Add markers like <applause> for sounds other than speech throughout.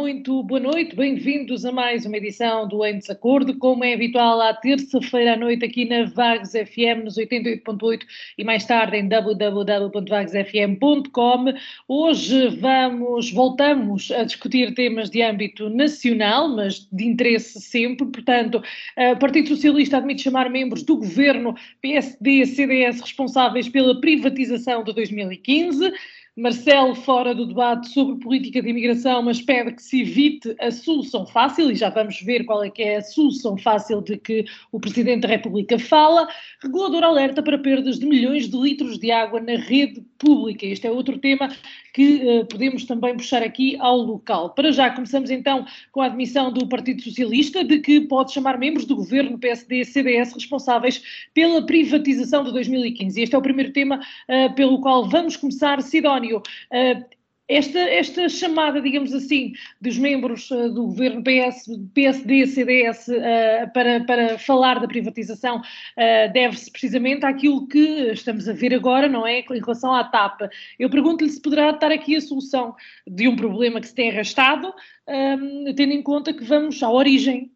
Muito boa noite, bem-vindos a mais uma edição do Em Desacordo, como é habitual à terça-feira à noite aqui na Vagos FM nos 88.8 e mais tarde em www.vagosfm.com. Hoje vamos, voltamos a discutir temas de âmbito nacional, mas de interesse sempre, portanto, o Partido Socialista admite chamar membros do governo PSD, CDS responsáveis pela privatização de 2015. Marcelo fora do debate sobre política de imigração, mas pede que se evite a solução fácil, e já vamos ver qual é que é a solução fácil de que o Presidente da República fala. Regulador alerta para perdas de milhões de litros de água na rede pública. Este é outro tema que uh, podemos também puxar aqui ao local. Para já, começamos então com a admissão do Partido Socialista de que pode chamar membros do governo PSD-CDS responsáveis pela privatização de 2015. Este é o primeiro tema uh, pelo qual vamos começar. Sidónio, uh, esta, esta, chamada, digamos assim, dos membros uh, do governo PS, PSD, CDS uh, para, para, falar da privatização uh, deve-se precisamente àquilo que estamos a ver agora, não é? Em relação à TAP. Eu pergunto-lhe se poderá estar aqui a solução de um problema que se tem arrastado, um, tendo em conta que vamos à origem.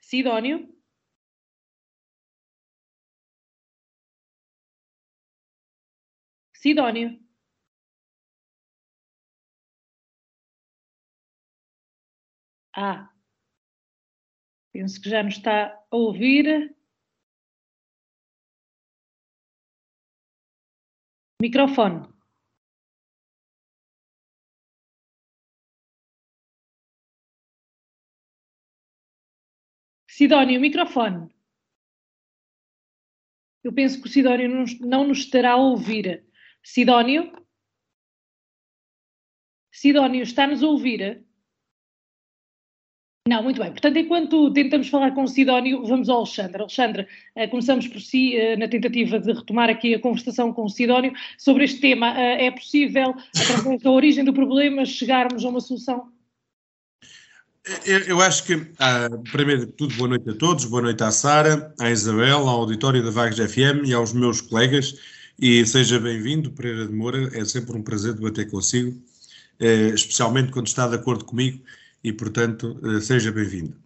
Sidónio? Sidónio. Ah, penso que já nos está a ouvir. Microfone. Sidónio, microfone. Eu penso que o Sidónio não, nos estará a ouvir. Sidónio? Sidónio, está-nos a ouvir? Não, muito bem. Portanto, enquanto tentamos falar com o Sidónio, vamos ao Alexandre. Alexandre, começamos por si, na tentativa de retomar aqui a conversação com o Sidónio sobre este tema. É possível, através da origem do problema, chegarmos a uma solução? Eu, eu acho que, ah, primeiro de tudo, boa noite a todos, boa noite à Sara, à Isabel, ao auditório da Vagos FM e aos meus colegas. E seja bem-vindo, Pereira de Moura, é sempre um prazer debater consigo, eh, especialmente quando está de acordo comigo, e portanto, eh, seja bem-vindo.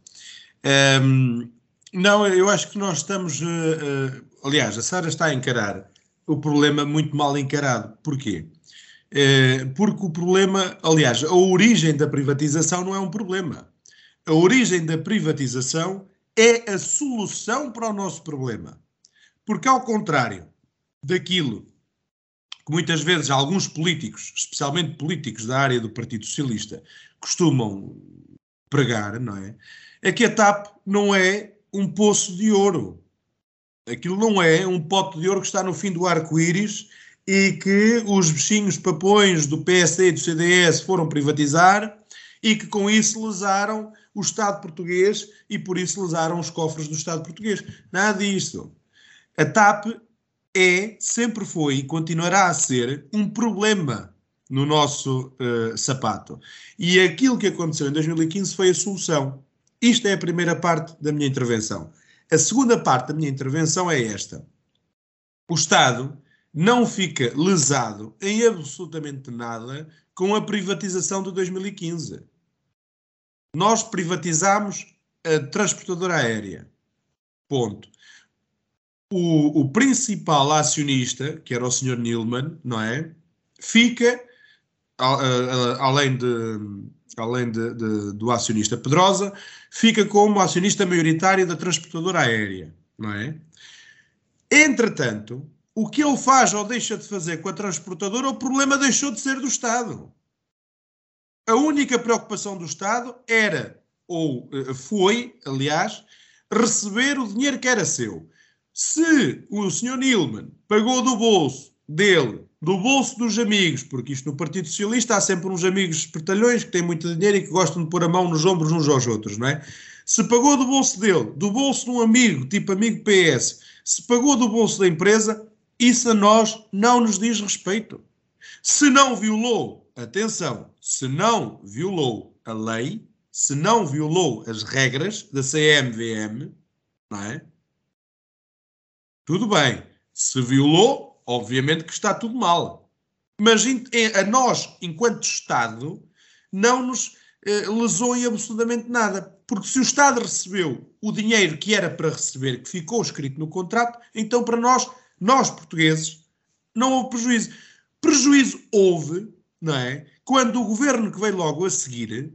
Um, não, eu acho que nós estamos, uh, aliás, a Sara está a encarar o problema muito mal encarado. Porquê? Porque o problema, aliás, a origem da privatização não é um problema. A origem da privatização é a solução para o nosso problema. Porque, ao contrário daquilo que muitas vezes alguns políticos, especialmente políticos da área do Partido Socialista, costumam pregar, não é? É que a TAP não é um poço de ouro. Aquilo não é um pote de ouro que está no fim do arco-íris e que os bichinhos papões do PSD e do CDS foram privatizar e que com isso lesaram o Estado português e por isso lesaram os cofres do Estado português. Nada disso. A TAP é, sempre foi e continuará a ser um problema no nosso uh, sapato. E aquilo que aconteceu em 2015 foi a solução. Isto é a primeira parte da minha intervenção. A segunda parte da minha intervenção é esta. O Estado não fica lesado em absolutamente nada com a privatização de 2015. Nós privatizámos a transportadora aérea. Ponto. O, o, principal acionista, que era o Sr. Nilman, não é? Fica além, de, além de, de, do acionista Pedrosa, fica como acionista maioritário da transportadora aérea, não é? Entretanto, o que ele faz ou deixa de fazer com a transportadora, o problema deixou de ser do Estado. A única preocupação do Estado era, ou eh, foi, aliás, receber o dinheiro que era seu. Se o Sr. Nilman pagou do bolso dele, do bolso dos amigos, porque isto no Partido Socialista há sempre uns amigos espertalhões que têm muito dinheiro e que gostam de pôr a mão nos ombros uns aos outros, não é? Se pagou do bolso dele, do bolso de um amigo, tipo amigo PS, se pagou do bolso da empresa, isso a nós não nos diz respeito. Se não violou, atenção, se não violou a lei, se não violou as regras da CMVM, não é? Tudo bem. Se violou, obviamente que está tudo mal. Mas a nós, enquanto Estado, não nos eh, lesou em absolutamente nada. Porque se o Estado recebeu o dinheiro que era para receber, que ficou escrito no contrato, então para nós, nós portugueses, não houve prejuízo. Prejuízo houve, não é? Quando o governo que veio logo a seguir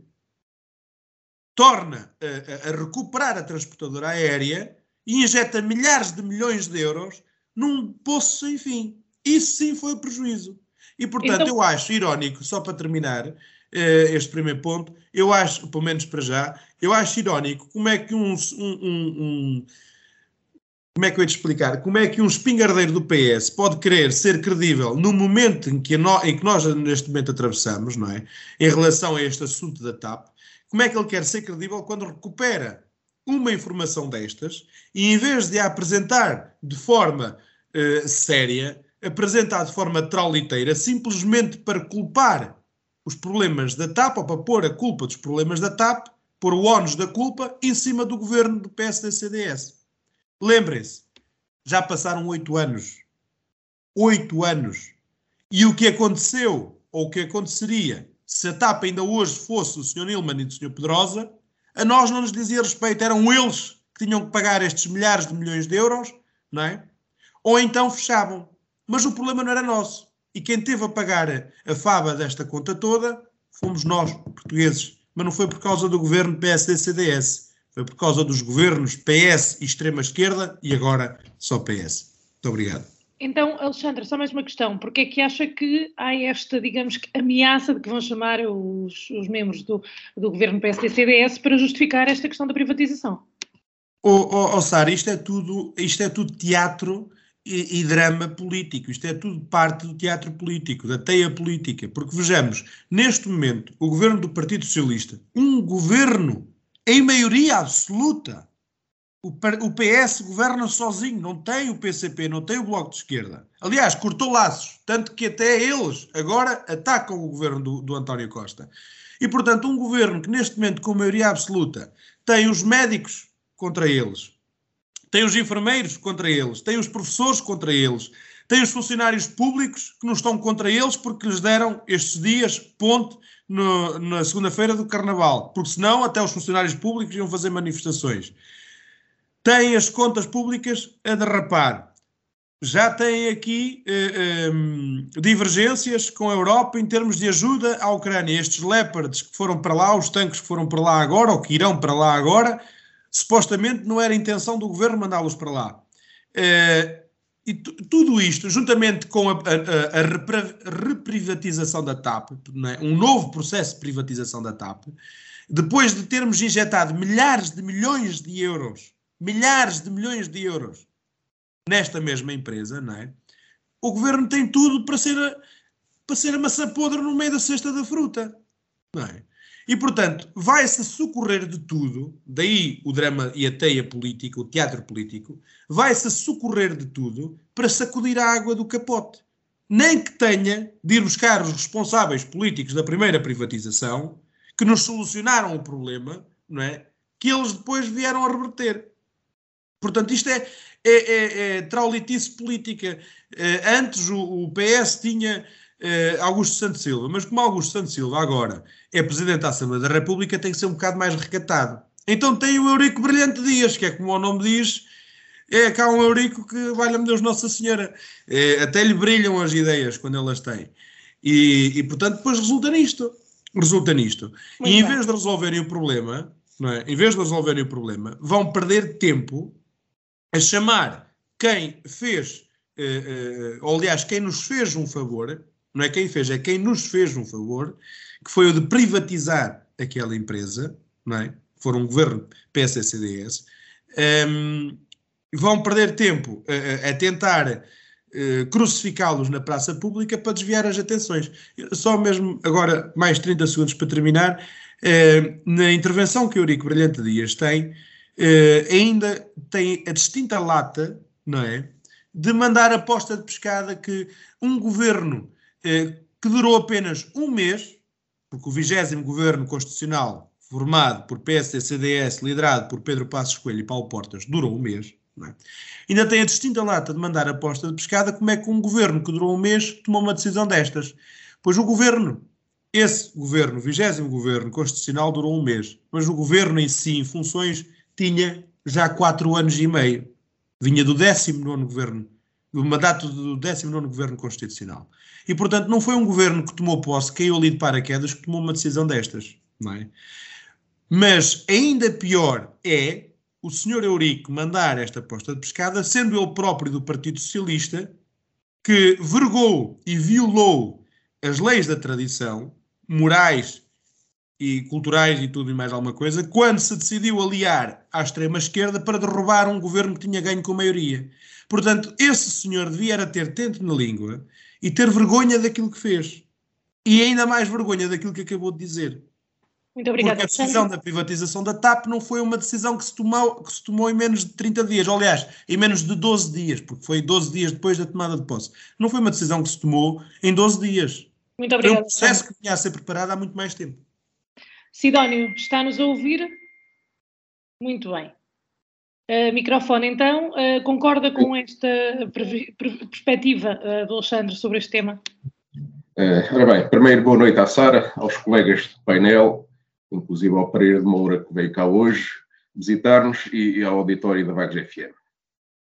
torna a, a, a recuperar a transportadora aérea e injeta milhares de milhões de euros num poço sem fim. Isso sim foi prejuízo. E, portanto, então... eu acho irónico, só para terminar uh, este primeiro ponto, eu acho, pelo menos para já, eu acho irónico como é que um, um, um como é que eu ia te explicar? Como é que um espingardeiro do PS pode querer ser credível no momento em que, no, em que nós neste momento atravessamos, não é? Em relação a este assunto da TAP, como é que ele quer ser credível quando recupera uma informação destas e em vez de a apresentar de forma uh, séria, apresentar de forma trauliteira, simplesmente para culpar os problemas da TAP ou para pôr a culpa dos problemas da TAP, pôr o ónus da culpa em cima do governo do PSD-CDS. Lembrem-se, já passaram oito anos. Oito anos. E o que aconteceu, ou o que aconteceria, se a TAP ainda hoje fosse o Sr. Nilman e o Sr. Pedrosa, a nós não nos dizia respeito, eram eles que tinham que pagar estes milhares de milhões de euros, não é? Ou então fechavam. Mas o problema não era nosso. E quem teve a pagar a faba desta conta toda fomos nós, portugueses. Mas não foi por causa do governo PSD-CDS. Foi por causa dos governos PS e extrema-esquerda e agora só PS. Muito obrigado. Então, Alexandra, só mais uma questão. Porque é que acha que há esta, digamos que, ameaça de que vão chamar os, os membros do, do governo PSD-CDS para justificar esta questão da privatização? Oh, oh, oh Sara, isto é tudo, isto é tudo teatro e, e, drama político. Isto é tudo parte do teatro político, da teia política. Porque vejamos, neste momento, o governo do Partido Socialista, um governo em maioria absoluta, o, PS governa sozinho, não tem o PCP, não tem o Bloco de Esquerda. Aliás, cortou laços, tanto que até eles agora atacam o governo do, do António Costa. E, portanto, um governo que neste momento, com maioria absoluta, tem os médicos contra eles, tem os enfermeiros contra eles, tem os professores contra eles, tem os funcionários públicos que não estão contra eles porque lhes deram estes dias ponte no, na segunda-feira do Carnaval, porque senão até os funcionários públicos iam fazer manifestações têm as contas públicas a derrapar. Já têm aqui eh, eh, divergências com a Europa em termos de ajuda à Ucrânia. Estes Leopards que foram para lá, os tanques que foram para lá agora, ou que irão para lá agora, supostamente não era intenção do governo mandá-los para lá. Eh, e tudo isto, juntamente com a, a, a reprivatização da TAP, é? um novo processo de privatização da TAP, depois de termos injetado milhares de milhões de euros milhares de milhões de euros nesta mesma empresa, não é? O governo tem tudo para ser a, para ser a maçã podre no meio da cesta da fruta, não é? E, portanto, vai-se socorrer de tudo, daí o drama e a teia política, o teatro político, vai-se socorrer de tudo para sacudir a água do capote. Nem que tenha de ir buscar os responsáveis políticos da primeira privatização, que nos solucionaram o problema, não é? Que eles depois vieram a reverter. Portanto, isto é, é, é, é traulitice política. Uh, antes o, o, PS tinha uh, Augusto Santos Silva, mas como Augusto Santos Silva agora é Presidente da Assembleia da República, tem que ser um bocado mais recatado. Então tem o Eurico Brilhante Dias, que é como o nome diz, é cá um Eurico que, valha-me Deus Nossa Senhora, é, até lhe brilham as ideias quando elas têm. E, e portanto, depois resulta nisto. Resulta nisto. Muito e em bem. vez de resolverem o problema, é? em vez de resolverem o problema, vão perder tempo a chamar quem fez, uh, uh, ou aliás, quem nos fez um favor, não é quem fez, é quem nos fez um favor, que foi o de privatizar aquela empresa, não é? For um governo PSCDS, um, ehm, vão perder tempo a, a tentar eh, crucificá-los na praça pública para desviar as atenções. Só mesmo agora, mais 30 segundos para terminar, eh, na intervenção que o Eurico Brilhante Dias tem, eh, ainda tem a distinta lata, não é? De mandar a posta de pescada que um governo que durou apenas um mês, porque o vigésimo governo constitucional formado por PSD, CDS, liderado por Pedro Passos Coelho e Paulo Portas, durou um mês, é? Ainda tem a distinta lata de mandar a posta de pescada como é que um governo que durou um mês tomou uma decisão destas. Pois o governo, esse governo, o vigésimo governo constitucional, durou um mês, mas o governo em si, em funções, tinha já quatro anos e meio. Vinha do 19 governo, do mandato do 19 governo constitucional. E, portanto, não foi um governo que tomou posse, caiu ali de paraquedas, que tomou uma decisão destas. Não é? Mas ainda pior é o senhor Eurico mandar esta posta de pescada, sendo ele próprio do Partido Socialista, que vergou e violou as leis da tradição, morais e culturais e tudo e mais alguma coisa, quando se decidiu aliar à extrema-esquerda para derrubar um governo que tinha ganho com maioria. Portanto, esse senhor devia ter tento na língua e ter vergonha daquilo que fez. E ainda mais vergonha daquilo que acabou de dizer. Muito obrigada. Porque a decisão da privatização da TAP não foi uma decisão que se, tomou, que se tomou em menos de 30 dias, ou, aliás, em menos de 12 dias, porque foi 12 dias depois da tomada de posse. Não foi uma decisão que se tomou em 12 dias. Muito obrigada. Foi um processo que tinha a ser preparado há muito mais tempo. Sidónio, está-nos a ouvir? Muito bem. Uh, microfone, então, uh, concorda com esta perspectiva uh, do Alexandre sobre este tema? ora bem, primeiro boa noite à Sara, aos colegas do painel, inclusive ao Pereira de Moura, que veio cá hoje visitar-nos, e, e, ao auditório da Vagos FM.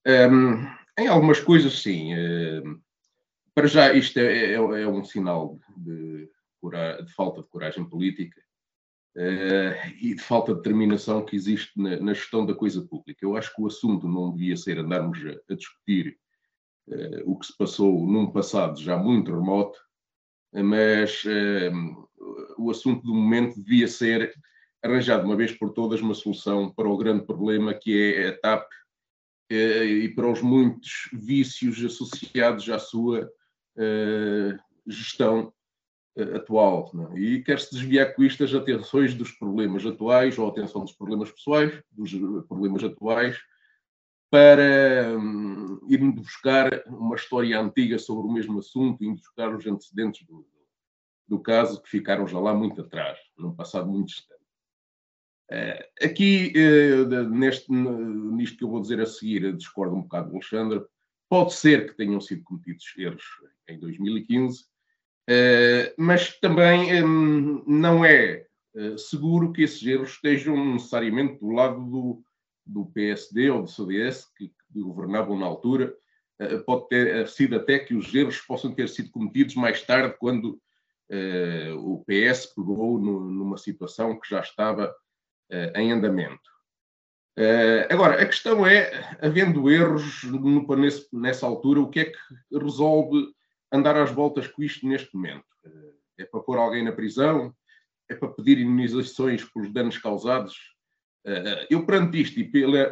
Um, em algumas coisas, sim. Um, para já, isto é, é, é um sinal de, de, falta de coragem política uh, e de falta de determinação que existe na, na, gestão da coisa pública. Eu acho que o assunto não devia ser andarmos a, a discutir uh, o que se passou num passado já muito remoto, mas uh, o assunto do momento devia ser arranjar de uma vez por todas uma solução para o grande problema que é a TAP eh, e para os muitos vícios associados à sua eh, gestão eh, atual. É? E quer-se desviar com isto as atenções dos problemas atuais, ou a atenção dos problemas pessoais, dos problemas atuais, para um, ir buscar uma história antiga sobre o mesmo assunto, ir buscar os antecedentes do, do caso que ficaram já lá muito atrás, num passado muito distante. Uh, aqui, uh, neste, nisto que eu vou dizer a seguir, discordo um bocado do Alexandre. Pode ser que tenham sido cometidos erros em 2015, uh, eh, mas também um, não é seguro que esses erros estejam necessariamente do lado do, do PSD ou do CDS, que, que governavam na altura. pode ter sido até que os erros possam ter sido cometidos mais tarde, quando uh, o PS pegou no, numa situação que já estava uh, em andamento. Uh, agora, a questão é, havendo erros no, nesse, nessa altura, o que é que resolve andar às voltas com isto neste momento? é para pôr alguém na prisão? É para pedir indenizações pelos danos causados? eu, perante isto e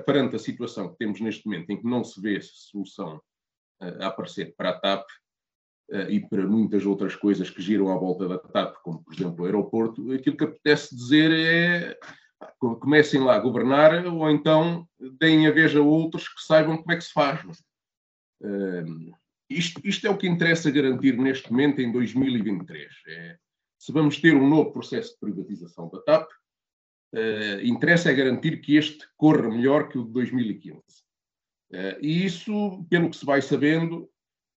perante a situação que temos neste momento, em que não se vê solução a aparecer para a TAP, e para muitas outras coisas que giram à volta da TAP, como por exemplo o aeroporto, aquilo que apetece dizer é comecem lá a governar ou então deem a vez a outros que saibam como é que se faz. Uh, isto, isto, é o que interessa garantir neste momento em 2023. É, se vamos ter um novo processo de privatização da TAP, uh, interessa é garantir que este corra melhor que o de 2015. Uh, e isso, pelo que se vai sabendo,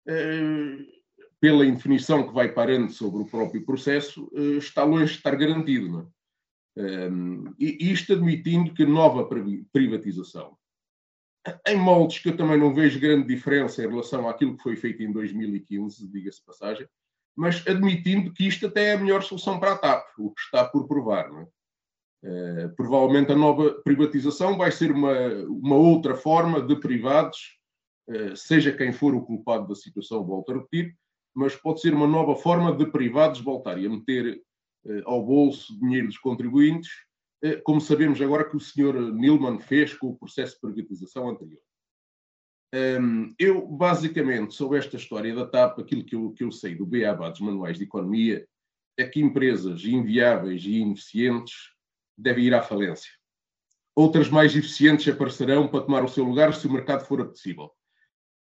uh, pela indefinição que vai parando sobre o próprio processo, eh, está longe de estar garantido. Não é? E isto admitindo que nova privatização, em moldes que eu também não vejo grande diferença em relação àquilo que foi feito em 2015, diga-se passagem, mas admitindo que isto até é a melhor solução para a TAP, o que está por provar. Não é? Uh, provavelmente a nova privatização vai ser uma, uma outra forma de privados, uh, seja quem for o culpado da situação, volto a repetir, mas pode ser uma nova forma de privados voltarem a meter eh, ao bolso dinheiro dos contribuintes, como sabemos agora que o senhor Nilman fez com o processo de privatização anterior. Um, eu, basicamente, sobre esta história da TAP, aquilo que eu, que eu sei do BABA dos manuais de economia é que empresas inviáveis e ineficientes devem ir à falência. Outras mais eficientes aparecerão para tomar o seu lugar se o mercado for apetecível.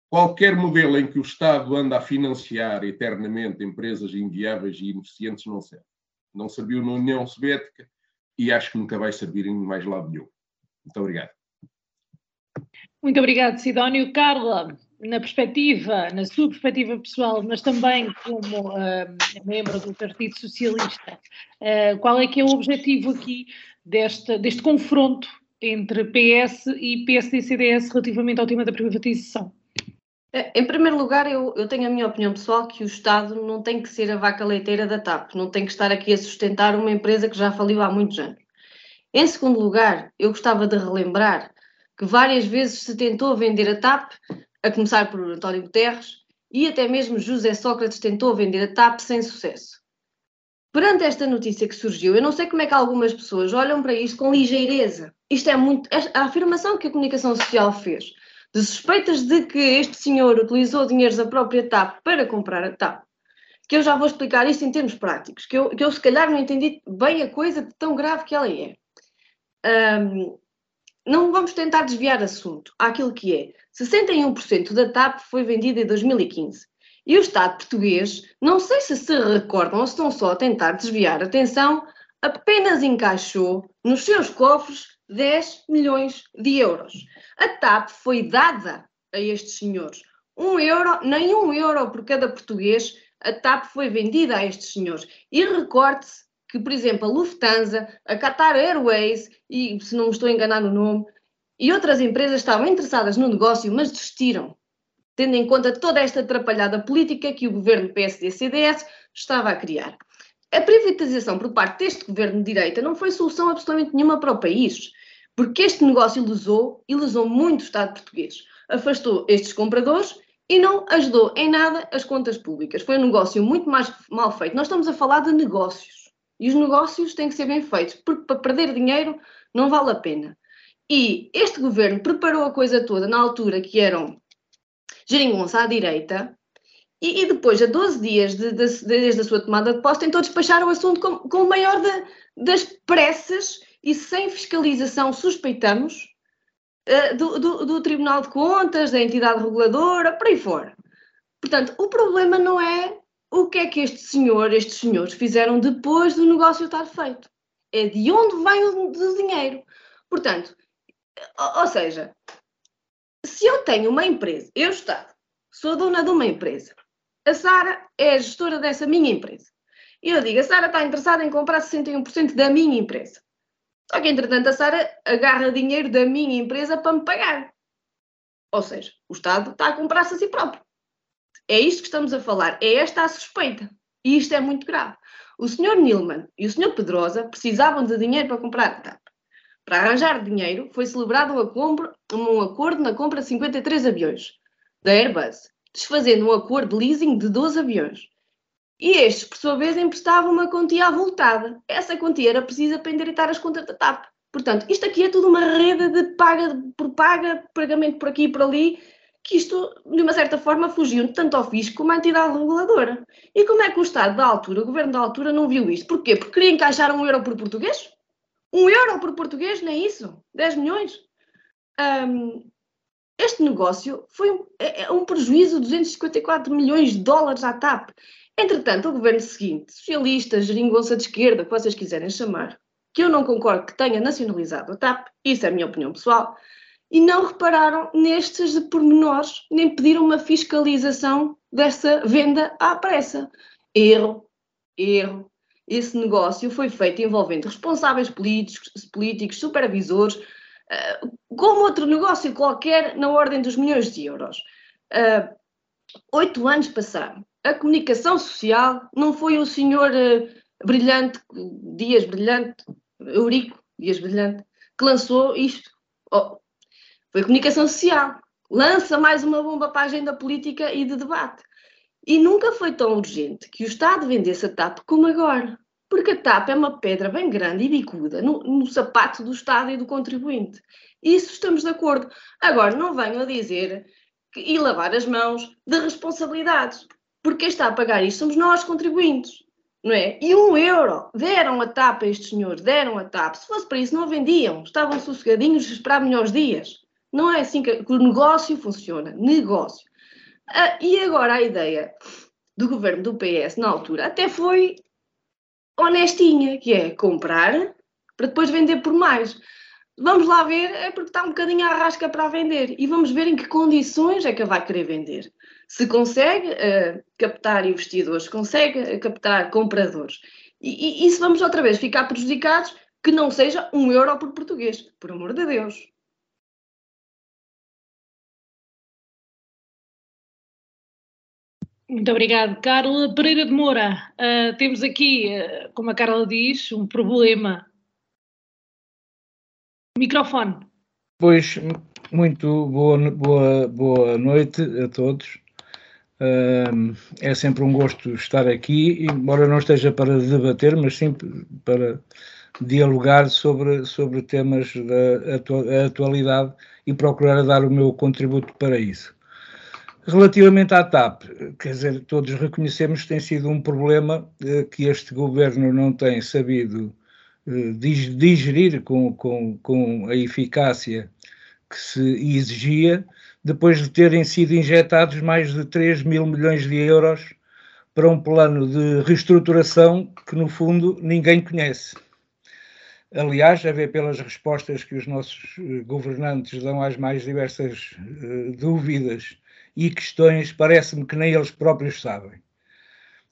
Qualquer modelo em que o Estado anda a financiar eternamente empresas inviáveis e ineficientes não serve. Não serviu na União Soviética e acho que nunca vai servir em mais lado nenhum. Muito obrigado. Muito obrigado, Sidónio. Carla, na perspectiva, na sua perspectiva pessoal, mas também como uh, membro do Partido Socialista, uh, qual é que é o objetivo aqui deste, deste confronto entre PS e PSD-CDS relativamente ao tema da privatização? É, em primeiro lugar, eu, eu, tenho a minha opinião pessoal que o Estado não tem que ser a vaca leiteira da TAP, não tem que estar aqui a sustentar uma empresa que já faliu há muitos anos. Em segundo lugar, eu gostava de relembrar que várias vezes se tentou vender a TAP, a começar por António Guterres, e até mesmo José Sócrates tentou vender a TAP sem sucesso. Perante esta notícia que surgiu, eu não sei como é que algumas pessoas olham para isto com ligeireza. Isto é muito. A afirmação que a comunicação social fez, de suspeitas de que este senhor utilizou dinheiros da própria TAP para comprar a TAP, que eu já vou explicar isto em termos práticos, que eu, que eu se calhar não entendi bem a coisa de tão grave que ela é. Um, não vamos tentar desviar assunto àquilo que é. 61% da TAP foi vendida em 2015. E o Estado português, não sei se se recordam ou se estão só a tentar desviar a atenção, apenas encaixou nos seus cofres 10 milhões de euros. A TAP foi dada a estes senhores. Um euro, nem um euro por cada português, a TAP foi vendida a estes senhores. E recorde-se que, por exemplo, a Lufthansa, a Qatar Airways, e se não me estou a enganar no nome, e outras empresas estavam interessadas no negócio, mas desistiram, tendo em conta toda esta atrapalhada política que o governo PSD-CDS estava a criar. A privatização por parte deste governo de direita não foi solução absolutamente nenhuma para o país, porque este negócio lesou e muito o Estado português. Afastou estes compradores e não ajudou em nada as contas públicas. Foi um negócio muito mais mal feito. Nós estamos a falar de negócios. E os negócios têm que ser bem feitos, porque para perder dinheiro não vale a pena. E este governo preparou a coisa toda na altura que eram geringonça à direita, e, e, depois, a 12 dias de, de, desde a sua tomada de posse, tentou despachar o assunto com, com o maior das pressas e sem fiscalização, suspeitamos, uh, do, do, do Tribunal de Contas, da entidade reguladora, por aí fora. Portanto, o problema não é o que é que este senhor, estes senhores fizeram depois do negócio estar feito? É de onde vem o, dinheiro. Portanto, ou, ou, seja, se eu tenho uma empresa, eu Estado, sou dona de uma empresa, a Sara é a gestora dessa minha empresa. Eu digo, a Sara está interessada em comprar 61% da minha empresa. Só que, entretanto, a Sara agarra dinheiro da minha empresa para me pagar. Ou seja, o Estado está a comprar-se a si próprio. É isto que estamos a falar, é esta a suspeita. E isto é muito grave. O Sr. Nilman e o Sr. Pedrosa precisavam de dinheiro para comprar a TAP. Para arranjar dinheiro, foi celebrado um, compra, um acordo na compra de 53 aviões da Airbus, desfazendo um acordo de leasing de 12 aviões. E estes, por sua vez, emprestavam uma quantia avultada. Essa quantia era precisa para endireitar as contas da TAP. Portanto, isto aqui é tudo uma rede de paga por paga, pagamento por aqui e por ali, que isto, de uma certa forma, fugiu tanto ao fisco como à entidade reguladora. E como é que o Estado da altura, o governo da altura, não viu isto? Porquê? Porque queria encaixar um euro por português? Um euro por português, nem é isso? 10 milhões? Um, este negócio foi um, é, é um prejuízo de 254 milhões de dólares à TAP. Entretanto, o governo seguinte, socialista, geringonça de esquerda, que vocês quiserem chamar, que eu não concordo que tenha nacionalizado a TAP, isso é a minha opinião pessoal, e não repararam nestes pormenores, nem pediram uma fiscalização dessa venda à pressa. Erro, erro. Esse negócio foi feito envolvendo responsáveis políticos, políticos supervisores, uh, como outro negócio qualquer, na ordem dos milhões de euros. Uh, oito anos passaram. A comunicação social não foi o senhor uh, brilhante, Dias Brilhante, Eurico Dias Brilhante, que lançou isto. Oh, foi a comunicação social. Lança mais uma bomba para a agenda política e de debate. E nunca foi tão urgente que o Estado vendesse a TAP como agora. Porque a TAP é uma pedra bem grande e bicuda no, no sapato do Estado e do contribuinte. Isso estamos de acordo. Agora, não venham a dizer e lavar as mãos de responsabilidades. Porque quem está a pagar isto somos nós, contribuintes. Não é? E um euro deram a TAP a estes senhores, deram a TAP. Se fosse para isso, não vendiam, estavam sossegadinhos a esperar melhores dias. Não é assim que, o negócio funciona. Negócio. Ah, e agora a ideia do governo do PS na altura até foi honestinha, que é comprar para depois vender por mais. Vamos lá ver, é porque está um bocadinho à rasca para vender e vamos ver em que condições é que vai querer vender. Se consegue uh, captar investidores, consegue uh, captar compradores. E, e, e se vamos outra vez ficar prejudicados, que não seja um euro por português, por amor de Deus. Muito obrigado, Carla Pereira de Moura. Uh, temos aqui, uh, como a Carla diz, um problema. Microfone. Pois, muito boa, boa, boa noite a todos. É sempre um gosto estar aqui, embora não esteja para debater, mas sim para dialogar sobre, sobre temas da atualidade e procurar dar o meu contributo para isso. Relativamente à TAP, quer dizer, todos reconhecemos que tem sido um problema eh, que este governo não tem sabido eh, digerir com, com, com a eficácia que se exigia, depois de terem sido injetados mais de 3 mil milhões de euros para um plano de reestruturação que, no fundo, ninguém conhece. Aliás, a ver pelas respostas que os nossos eh, governantes dão às mais diversas uh, dúvidas e questões parece-me que nem eles próprios sabem.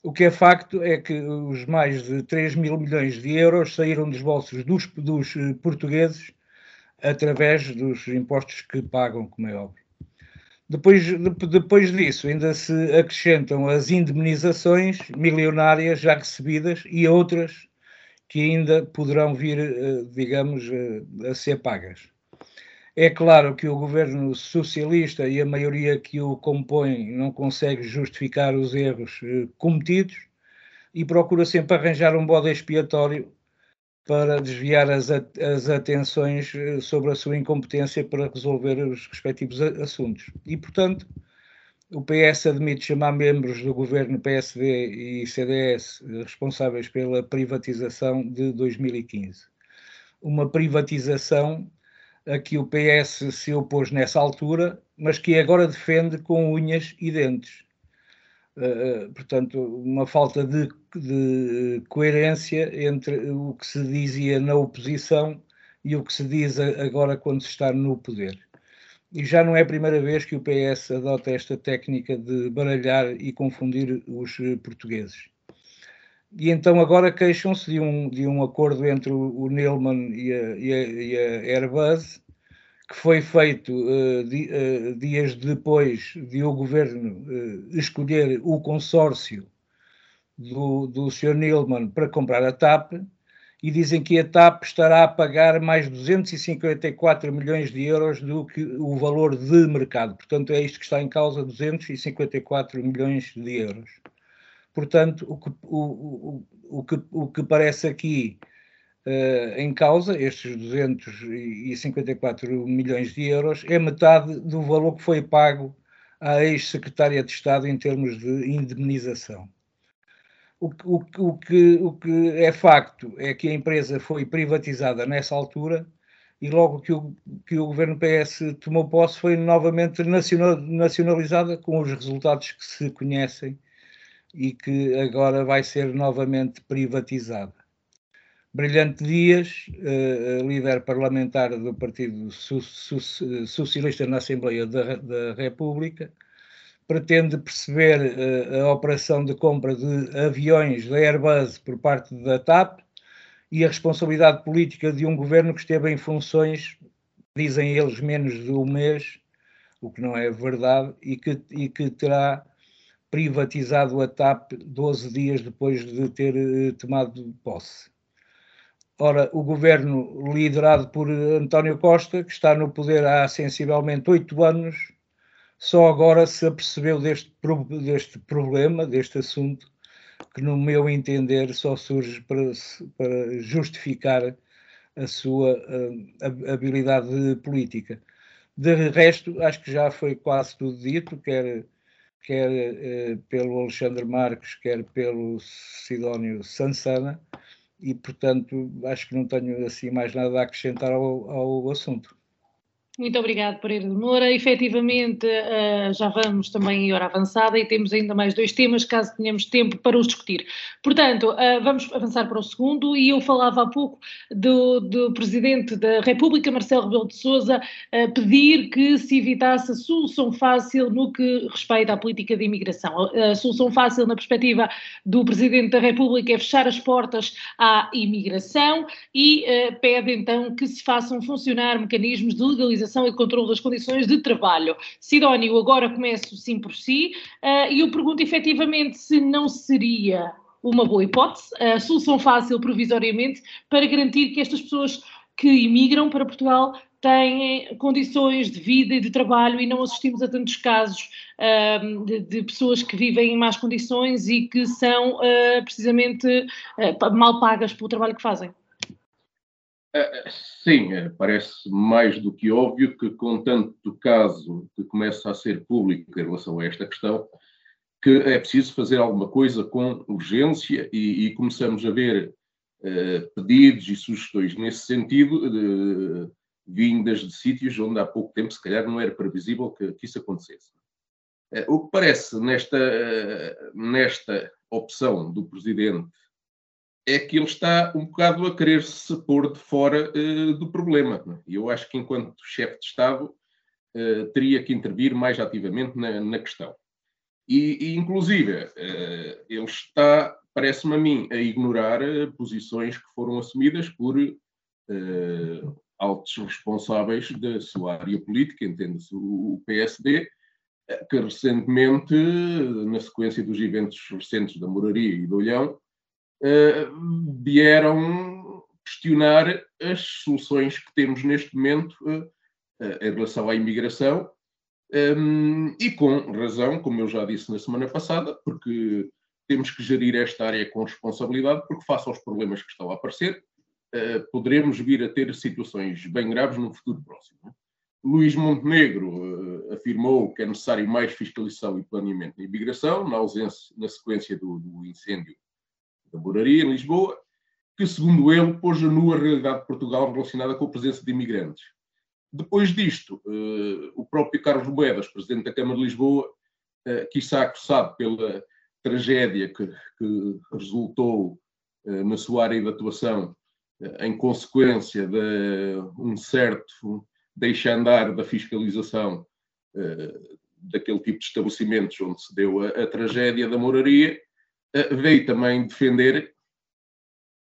O que é facto é que os mais de 3 mil milhões de euros saíram dos bolsos dos, dos eh, portugueses através dos impostos que pagam, como é óbvio. Depois, depois disso, ainda se acrescentam as indemnizações milionárias já recebidas e outras que ainda poderão vir, eh, digamos, eh, a ser pagas. É claro que o governo socialista e a maioria que o compõe não consegue justificar os erros eh, cometidos e procura sempre arranjar um bode expiatório para desviar as, as atenções eh, sobre a sua incompetência para resolver os respectivos assuntos. E, portanto, o PS admite chamar membros do governo PSD e CDS responsáveis pela privatização de 2015. Uma privatização a que o PS se opôs nessa altura, mas que agora defende com unhas e dentes. Uh, portanto, uma falta de, de, coerência entre o que se dizia na oposição e o que se diz agora quando se está no poder. E já não é a primeira vez que o PS adota esta técnica de baralhar e confundir os portugueses. E então agora queixam-se de um, de um acordo entre o, o Neilman e a, e, a, e a, Airbus, que foi feito uh, di, uh, dias depois de o governo uh, escolher o consórcio do, do Sr. Neilman para comprar a TAP, e dizem que a TAP estará a pagar mais 254 milhões de euros do que o valor de mercado. Portanto, é isto que está em causa, 254 milhões de euros. Portanto, o que, o, o, o que, o que parece aqui uh, em causa, estes 254 milhões de euros, é metade do valor que foi pago à ex-secretária de Estado em termos de indemnização. O, o, o, que, o que é facto é que a empresa foi privatizada nessa altura e logo que o, que o governo PS tomou posse foi novamente nacional, nacionalizada com os resultados que se conhecem e que agora vai ser novamente privatizada. Brilhante Dias, uh, líder parlamentar do Partido Socialista na Assembleia da, da República, pretende perceber uh, a operação de compra de aviões da Airbus por parte da TAP e a responsabilidade política de um governo que esteve em funções, dizem eles, menos de um mês, o que não é verdade, e que, e que terá privatizado a TAP 12 dias depois de ter eh, tomado posse. Ora, o governo liderado por António Costa, que está no poder há sensivelmente oito anos, só agora se apercebeu deste, deste problema, deste assunto, que, no meu entender, só surge para, para justificar a sua uh, habilidade política. De resto, acho que já foi quase tudo dito, quer, quer eh, pelo Alexandre Marques, quer pelo Sidónio Sansana, e portanto acho que não tenho assim mais nada a acrescentar ao, ao assunto. Muito obrigado, Pereira de Moura. Efetivamente, uh, já vamos também em hora avançada e temos ainda mais dois temas, caso tenhamos tempo para os discutir. Portanto, uh, vamos avançar para o segundo e eu falava há pouco do, do Presidente da República, Marcelo Rebelo de Sousa, pedir que se evitasse a solução fácil no que respeita à política de imigração. A solução fácil na perspectiva do Presidente da República é fechar as portas à imigração e pede então que se façam funcionar mecanismos de legalização fiscalização e controle das condições de trabalho. Sidónio, agora começo sim por si, uh, e eu pergunto efetivamente se não seria uma boa hipótese, a solução fácil provisoriamente, para garantir que estas pessoas que imigram para Portugal têm condições de vida e de trabalho e não assistimos a tantos casos uh, de, de, pessoas que vivem em más condições e que são uh, precisamente uh, mal pagas pelo trabalho que fazem. É, sim, é, parece mais do que óbvio que, com tanto caso que começa a ser público em relação a esta questão, que é preciso fazer alguma coisa com urgência e, e começamos a ver uh, pedidos e sugestões nesse sentido, de, vindas de sítios onde há pouco tempo, se calhar, não era previsível que, que isso acontecesse. Uh, o que parece nesta, uh, nesta opção do Presidente é que ele está um bocado a querer se pôr de fora uh, do problema. E eu acho que, enquanto chefe de Estado, uh, teria que intervir mais ativamente na, na questão. E, e inclusive, uh, ele está, parece-me a mim, a ignorar posições que foram assumidas por altos responsáveis da sua área política, entende-se o PSD, que recentemente, na sequência dos eventos recentes da Moraria e do Olhão, uh, vieram questionar as soluções que temos neste momento uh, em relação à imigração, um, e com razão, como eu já disse na semana passada, porque temos que gerir esta área com responsabilidade, porque face aos problemas que estão a aparecer, poderemos vir a ter situações bem graves no futuro próximo. Luís Montenegro uh, afirmou que é necessário mais fiscalização e planeamento na imigração, na ausência, na sequência do, do incêndio da Moraria, em Lisboa, que, segundo ele, pôs a nu a realidade de Portugal relacionada com a presença de imigrantes. Depois disto, uh, o próprio Carlos Moedas, presidente da Câmara de Lisboa, uh, que está acusado pela tragédia que, que resultou uh, na sua área de atuação em consequência de um certo deixa andar da fiscalização daquele tipo de estabelecimentos onde se deu a, a tragédia da moraria, eh, veio também defender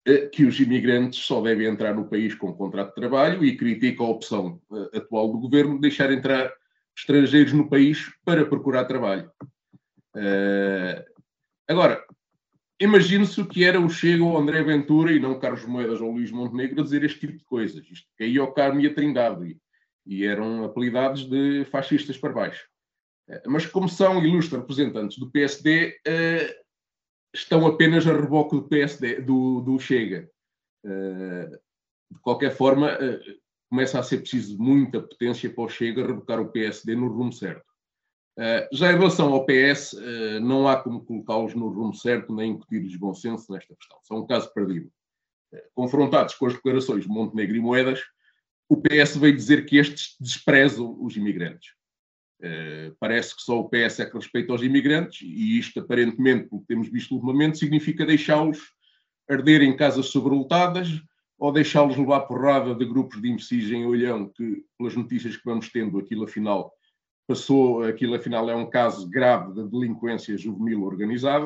eh, que os imigrantes só devem entrar no país com contrato de trabalho e critica a opção eh, atual do governo de deixar entrar estrangeiros no país para procurar trabalho. Agora, imagine-se o que era o Chega ou André Ventura e não Carlos Moedas ou Luís Montenegro a dizer este tipo de coisas. Isto caía ao Carmo e a Trindade e eram apelidados de fascistas para baixo. Mas como são ilustres representantes do PSD, estão apenas a reboque do PSD, do, do Chega. Uh, de qualquer forma, uh, começa a ser preciso muita potência para o Chega rebocar o PSD no rumo certo. Uh, já em relação ao PS, não há como colocá-los no rumo certo nem incutir-lhes bom senso nesta questão. São um caso perdido. confrontados com as declarações de Montenegro e Moedas, o PS veio dizer que estes desprezam os imigrantes. Uh, parece que só o PS é que respeita os imigrantes, e isto, aparentemente, pelo que temos visto ultimamente, significa deixá-los arder em casas sobrelotadas ou deixá-los levar porrada de grupos de imbecis em olhão, que, pelas notícias que vamos tendo, aquilo afinal passou, aquilo afinal é um caso grave de delinquência juvenil organizada.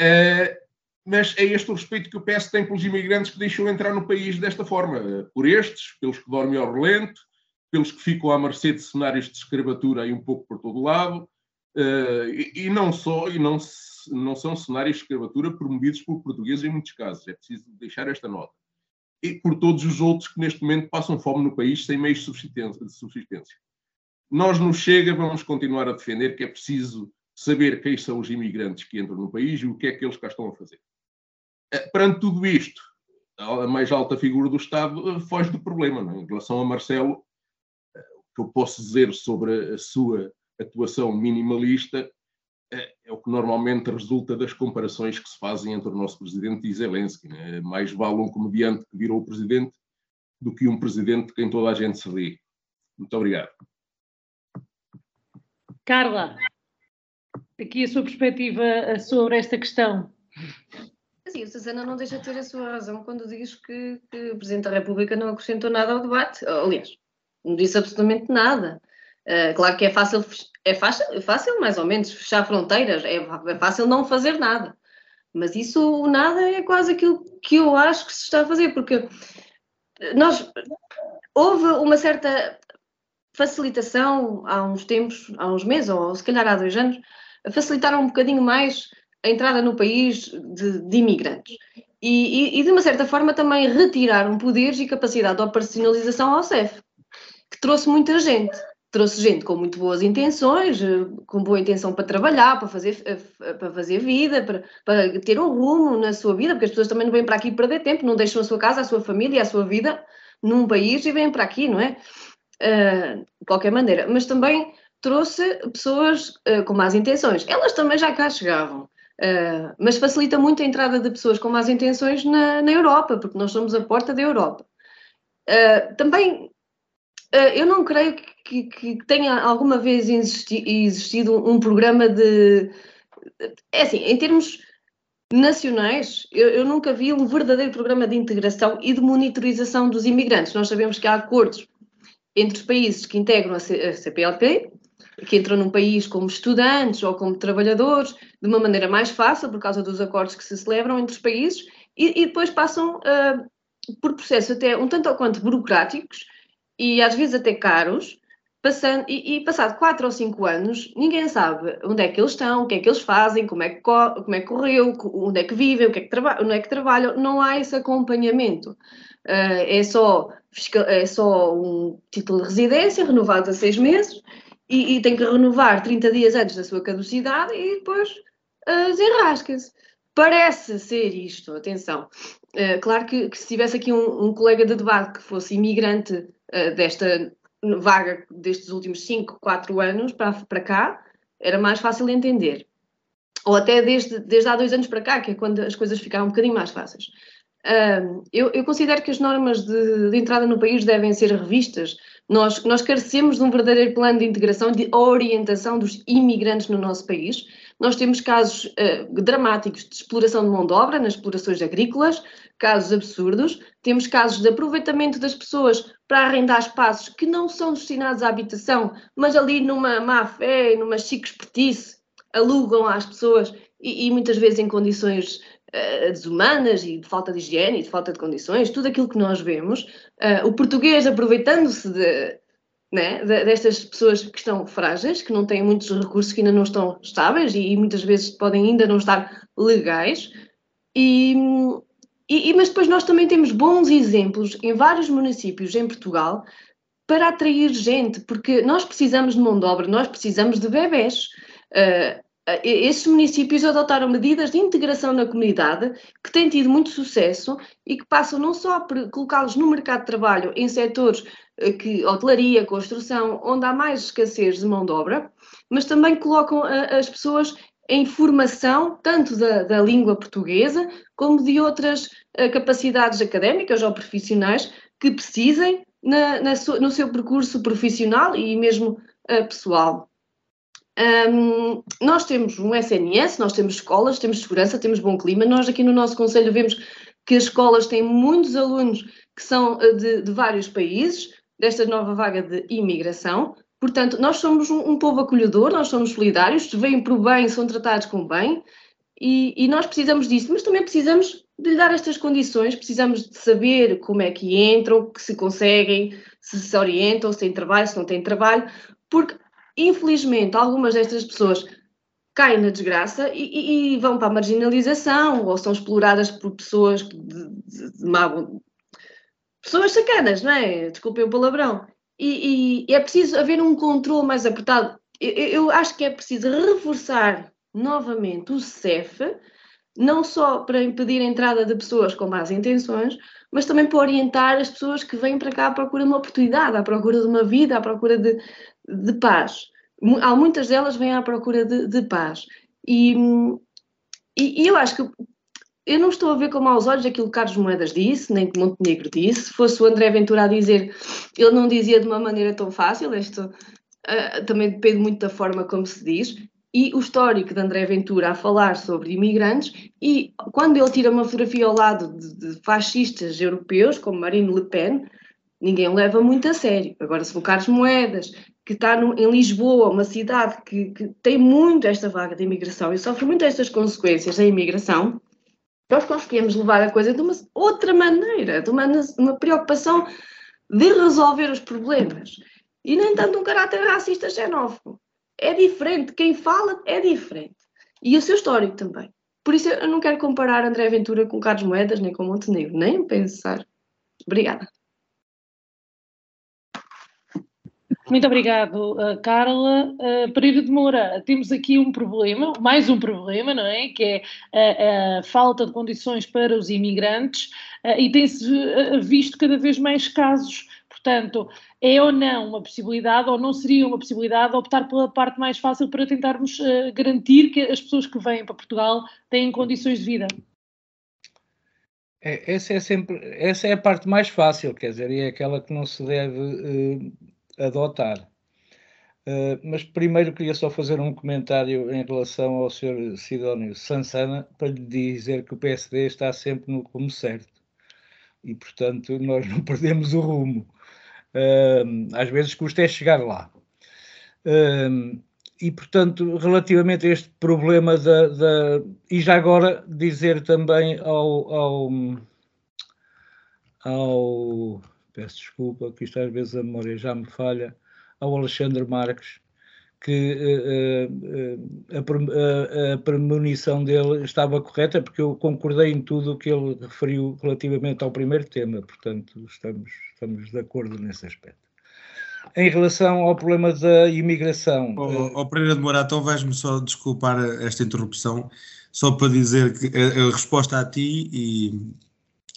Uh, mas é este o respeito que o PS tem pelos imigrantes que deixou entrar no país desta forma, por estes, pelos que dormem ao relento, pelos que ficam à mercê de cenários de escravatura aí um pouco por todo lado, uh, e, e, não só, e não, não são cenários de escravatura promovidos por portugueses em muitos casos, é preciso deixar esta nota. E por todos os outros que neste momento passam fome no país sem meios de subsistência. Nós no Chega vamos continuar a defender que é preciso saber quem são os imigrantes que entram no país e o que é que eles cá estão a fazer. Uh, perante tudo isto, a mais alta figura do Estado uh, foge do problema. É? Em relação a Marcelo, que eu posso dizer sobre a sua atuação minimalista é, é, o que normalmente resulta das comparações que se fazem entre o nosso presidente e Zelensky. Né? Mais vale um comediante que virou presidente do que um presidente de quem toda a gente se ri. Muito obrigado. Carla, aqui a sua perspectiva eh, sobre esta questão. Sim, a Susana não deixa de ter a sua razão quando diz que, que o Presidente da República não acrescentou nada ao debate. Aliás, não disse absolutamente nada. Uh, claro que é fácil, é fácil, fácil, mais ou menos, fechar fronteiras, é, é fácil não fazer nada. Mas isso, nada, é quase aquilo que eu acho que se está a fazer, porque nós houve uma certa facilitação há uns tempos, há uns meses, ou se calhar há dois anos, facilitaram um bocadinho mais a entrada no país de, de imigrantes. E, e, e, de uma certa forma, também retiraram poderes e capacidade de operacionalização ao CEF, que trouxe muita gente. Trouxe gente com muito boas intenções, eh, com boa intenção para trabalhar, para fazer, eh, para fazer vida, para, para ter um rumo na sua vida, porque as pessoas também não vêm para aqui perder tempo, não deixam a sua casa, a sua família, a sua vida num país e vêm para aqui, não é? Uh, de qualquer maneira. Mas também trouxe pessoas uh, com más intenções. Elas também já cá chegavam. Uh, mas facilita muito a entrada de pessoas com más intenções na, na Europa, porque nós somos a porta da Europa. também eu não creio que, que, tenha alguma vez existi, existido um programa de. É assim, em termos nacionais, eu, eu, nunca vi um verdadeiro programa de integração e de monitorização dos imigrantes. Nós sabemos que há acordos entre os países que integram a, C, a CPLP, que entram num país como estudantes ou como trabalhadores, de uma maneira mais fácil, por causa dos acordos que se celebram entre os países, e, e depois passam uh, por processos até um tanto ou quanto burocráticos e às vezes até caros, Passando, e, e, passado quatro ou cinco anos, ninguém sabe onde é que eles estão, o que é que eles fazem, como é que, como é que correu, onde é que vivem, o que é que, onde é que trabalham. Não há esse acompanhamento. Uh, é, só, é só um título de residência renovado a seis meses e, e, tem que renovar 30 dias antes da sua caducidade e depois uh, desenrasca-se. Parece ser isto, atenção. Uh, claro que, que, se tivesse aqui um, um, colega de debate que fosse imigrante uh, desta vaga destes últimos 5, 4 anos para, para cá, era mais fácil de entender. Ou até desde, desde há dois anos para cá, que é quando as coisas ficaram um bocadinho mais fáceis. Eu, eu, considero que as normas de, de, entrada no país devem ser revistas. Nós, nós carecemos de um verdadeiro plano de integração de orientação dos imigrantes no nosso país. Nós temos casos uh, dramáticos de exploração de mão de obra nas explorações agrícolas, casos absurdos. Temos casos de aproveitamento das pessoas para arrendar espaços que não são destinados à habitação, mas ali numa má fé, numa chique expertise, alugam às pessoas e, e muitas vezes em condições uh, desumanas e de falta de higiene e de falta de condições, tudo aquilo que nós vemos. Uh, o português aproveitando-se de, né, destas pessoas que estão frágeis, que não têm muitos recursos, que ainda não estão estáveis e, muitas vezes podem ainda não estar legais. E, e, mas depois nós também temos bons exemplos em vários municípios em Portugal para atrair gente, porque nós precisamos de mão de obra, nós precisamos de bebés. Uh, esses municípios adotaram medidas de integração na comunidade que têm tido muito sucesso e que passam não só por colocá-los no mercado de trabalho em setores que hotelaria, construção, onde há mais escassez de mão de obra, mas também colocam as pessoas em formação tanto da, da língua portuguesa como de outras uh, capacidades académicas ou profissionais que precisem na, na no seu percurso profissional e mesmo pessoal. Um, nós temos um SNS, nós temos escolas, temos segurança, temos bom clima. Nós aqui no nosso Conselho vemos que as escolas têm muitos alunos que são de, de vários países, desta nova vaga de imigração, Portanto, nós somos um, um, povo acolhedor, nós somos solidários, se vêm por bem, são tratados com bem, e, e, nós precisamos disso, mas também precisamos de lhe dar estas condições, precisamos de saber como é que entram, que se conseguem, se se orientam, se têm trabalho, se não têm trabalho, porque, infelizmente, algumas destas pessoas caem na desgraça e, e vão para a marginalização ou são exploradas por pessoas de, de, de. Pessoas sacanas, não é? Desculpem o palavrão e, e, é preciso haver um controle mais apertado. Eu, eu, acho que é preciso reforçar novamente o CEF, não só para impedir a entrada de pessoas com más intenções, mas também para orientar as pessoas que vêm para cá à procura de uma oportunidade, à procura de uma vida, à procura de, de paz. Há muitas delas vêm à procura de, de paz. E, e, e, eu acho que eu não estou a ver com maus olhos aquilo que Carlos Moedas disse, nem que Montenegro disse. Se fosse o André Ventura a dizer, ele não dizia de uma maneira tão fácil, isto uh, também depende muito da forma como se diz e o histórico de André Ventura a falar sobre imigrantes, e quando ele tira uma fotografia ao lado de, de fascistas europeus, como Marine Le Pen, ninguém o leva muito a sério. Agora, se for Carlos Moedas, que está no, em Lisboa, uma cidade que, que, tem muito esta vaga de imigração e sofre muito estas consequências da imigração, nós conseguimos levar a coisa de uma outra maneira, de uma, uma preocupação de resolver os problemas. E nem tanto um caráter racista xenófobo é diferente, quem fala é diferente. E o seu histórico também. Por isso eu não quero comparar André Ventura com Carlos Moedas, nem com Montenegro, nem pensar. Obrigada. Muito obrigado, uh, Carla. Uh, Pereira de Moura, temos aqui um problema, mais um problema, não é? Que é a, a falta de condições para os imigrantes uh, e tem-se uh, visto cada vez mais casos Portanto, é ou não uma possibilidade, ou não seria uma possibilidade, optar pela parte mais fácil para tentarmos uh, garantir que as pessoas que vêm para Portugal têm condições de vida? É, essa, é sempre, essa é a parte mais fácil, quer dizer, e é aquela que não se deve uh, adotar. Uh, mas primeiro queria só fazer um comentário em relação ao Sr. Sidónio Sansana para lhe dizer que o PSD está sempre no rumo certo e, portanto, nós não <laughs> perdemos o rumo. Uh, às vezes custa é chegar lá. Uh, e, portanto, relativamente a este problema da, da, E já agora dizer também ao, ao, ao. Peço desculpa, que isto às vezes a memória já me falha. Ao Alexandre Marques, que uh, uh, a, a, premonição dele estava correta, porque eu concordei em tudo o que ele referiu relativamente ao primeiro tema, portanto, estamos, estamos de acordo nesse aspecto. Em relação ao problema da imigração. Oh, oh, Pereira de Morato, então vais-me só desculpar esta interrupção, só para dizer que a, a resposta a ti e,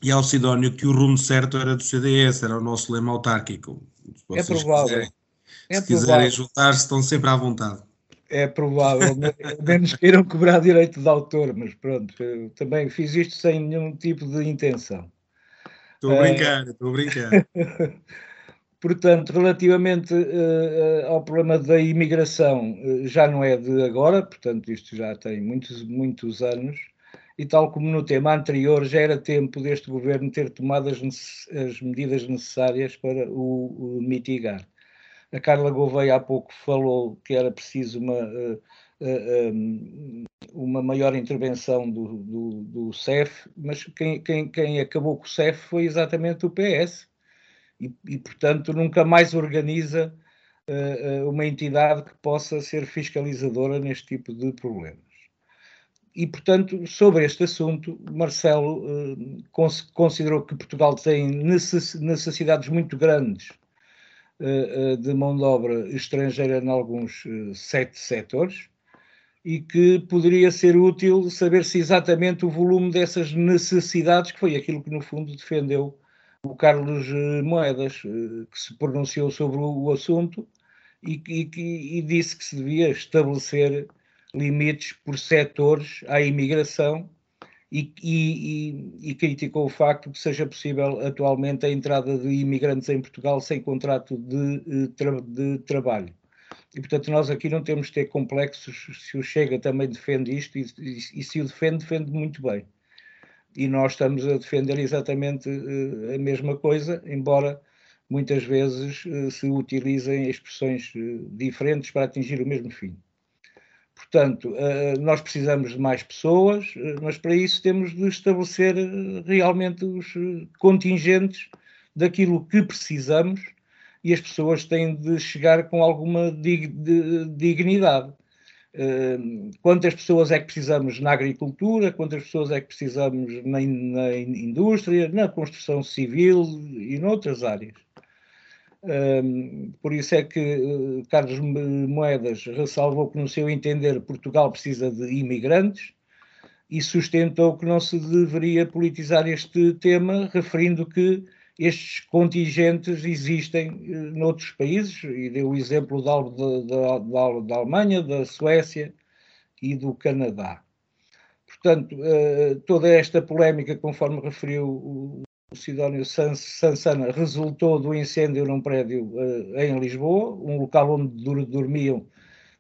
e ao Sidónio que o rumo certo era do CDS, era o nosso lema autárquico. É provável. Quiserem é Se quiserem juntar-se, estão sempre à vontade. É provável, <laughs> menos queiram cobrar direito de autor, mas pronto, também fiz isto sem nenhum tipo de intenção. Estou a brincar, uh, estou a brincar. <laughs> Portanto, relativamente uh, ao problema da imigração, uh, já não é de agora, portanto, isto já tem muitos, muitos anos, e tal como no tema anterior, já era tempo deste governo ter tomado as, as medidas necessárias para o, o mitigar. A Carla Gouveia há pouco falou que era preciso uma, eh, eh, uma maior intervenção do, do, do CEF, mas quem, quem, quem, acabou com o CEF foi exatamente o PS. E, e portanto, nunca mais organiza uh, uma entidade que possa ser fiscalizadora neste tipo de problemas. E, portanto, sobre este assunto, Marcelo uh, considerou que Portugal tem necessidades muito grandes eh, eh, de mão de obra estrangeira em alguns eh, sete setores e que poderia ser útil saber-se exatamente o volume dessas necessidades, que foi aquilo que no fundo defendeu o Carlos Moedas, que se pronunciou sobre o assunto e, e, e disse que se devia estabelecer limites por setores à imigração e, e, e, criticou o facto de que seja possível atualmente a entrada de imigrantes em Portugal sem contrato de, eh, de trabalho. E, portanto, nós aqui não temos de ter complexos se o Chega também defende isto e, e, se o defende, defende muito bem. E nós estamos a defender exatamente uh, a mesma coisa, embora muitas vezes uh, se utilizem expressões uh, diferentes para atingir o mesmo fim. Portanto, eh, nós precisamos de mais pessoas, eh, mas para isso temos de estabelecer eh, realmente os contingentes daquilo que precisamos e as pessoas têm de chegar com alguma dignidade. Quantas pessoas é que precisamos na agricultura, quantas pessoas é que precisamos na, indústria, na construção civil e noutras áreas por isso é que uh, Carlos Moedas ressalvou que, no seu entender, Portugal precisa de imigrantes e sustentou que não se deveria politizar este tema, referindo que estes contingentes existem uh, noutros países, e deu o exemplo da, da, da, da Alemanha, da Suécia e do Canadá. Portanto, uh, toda esta polémica, conforme referiu o, Sidónio Sansana, resultou do incêndio num prédio uh, em Lisboa, um local onde dormiam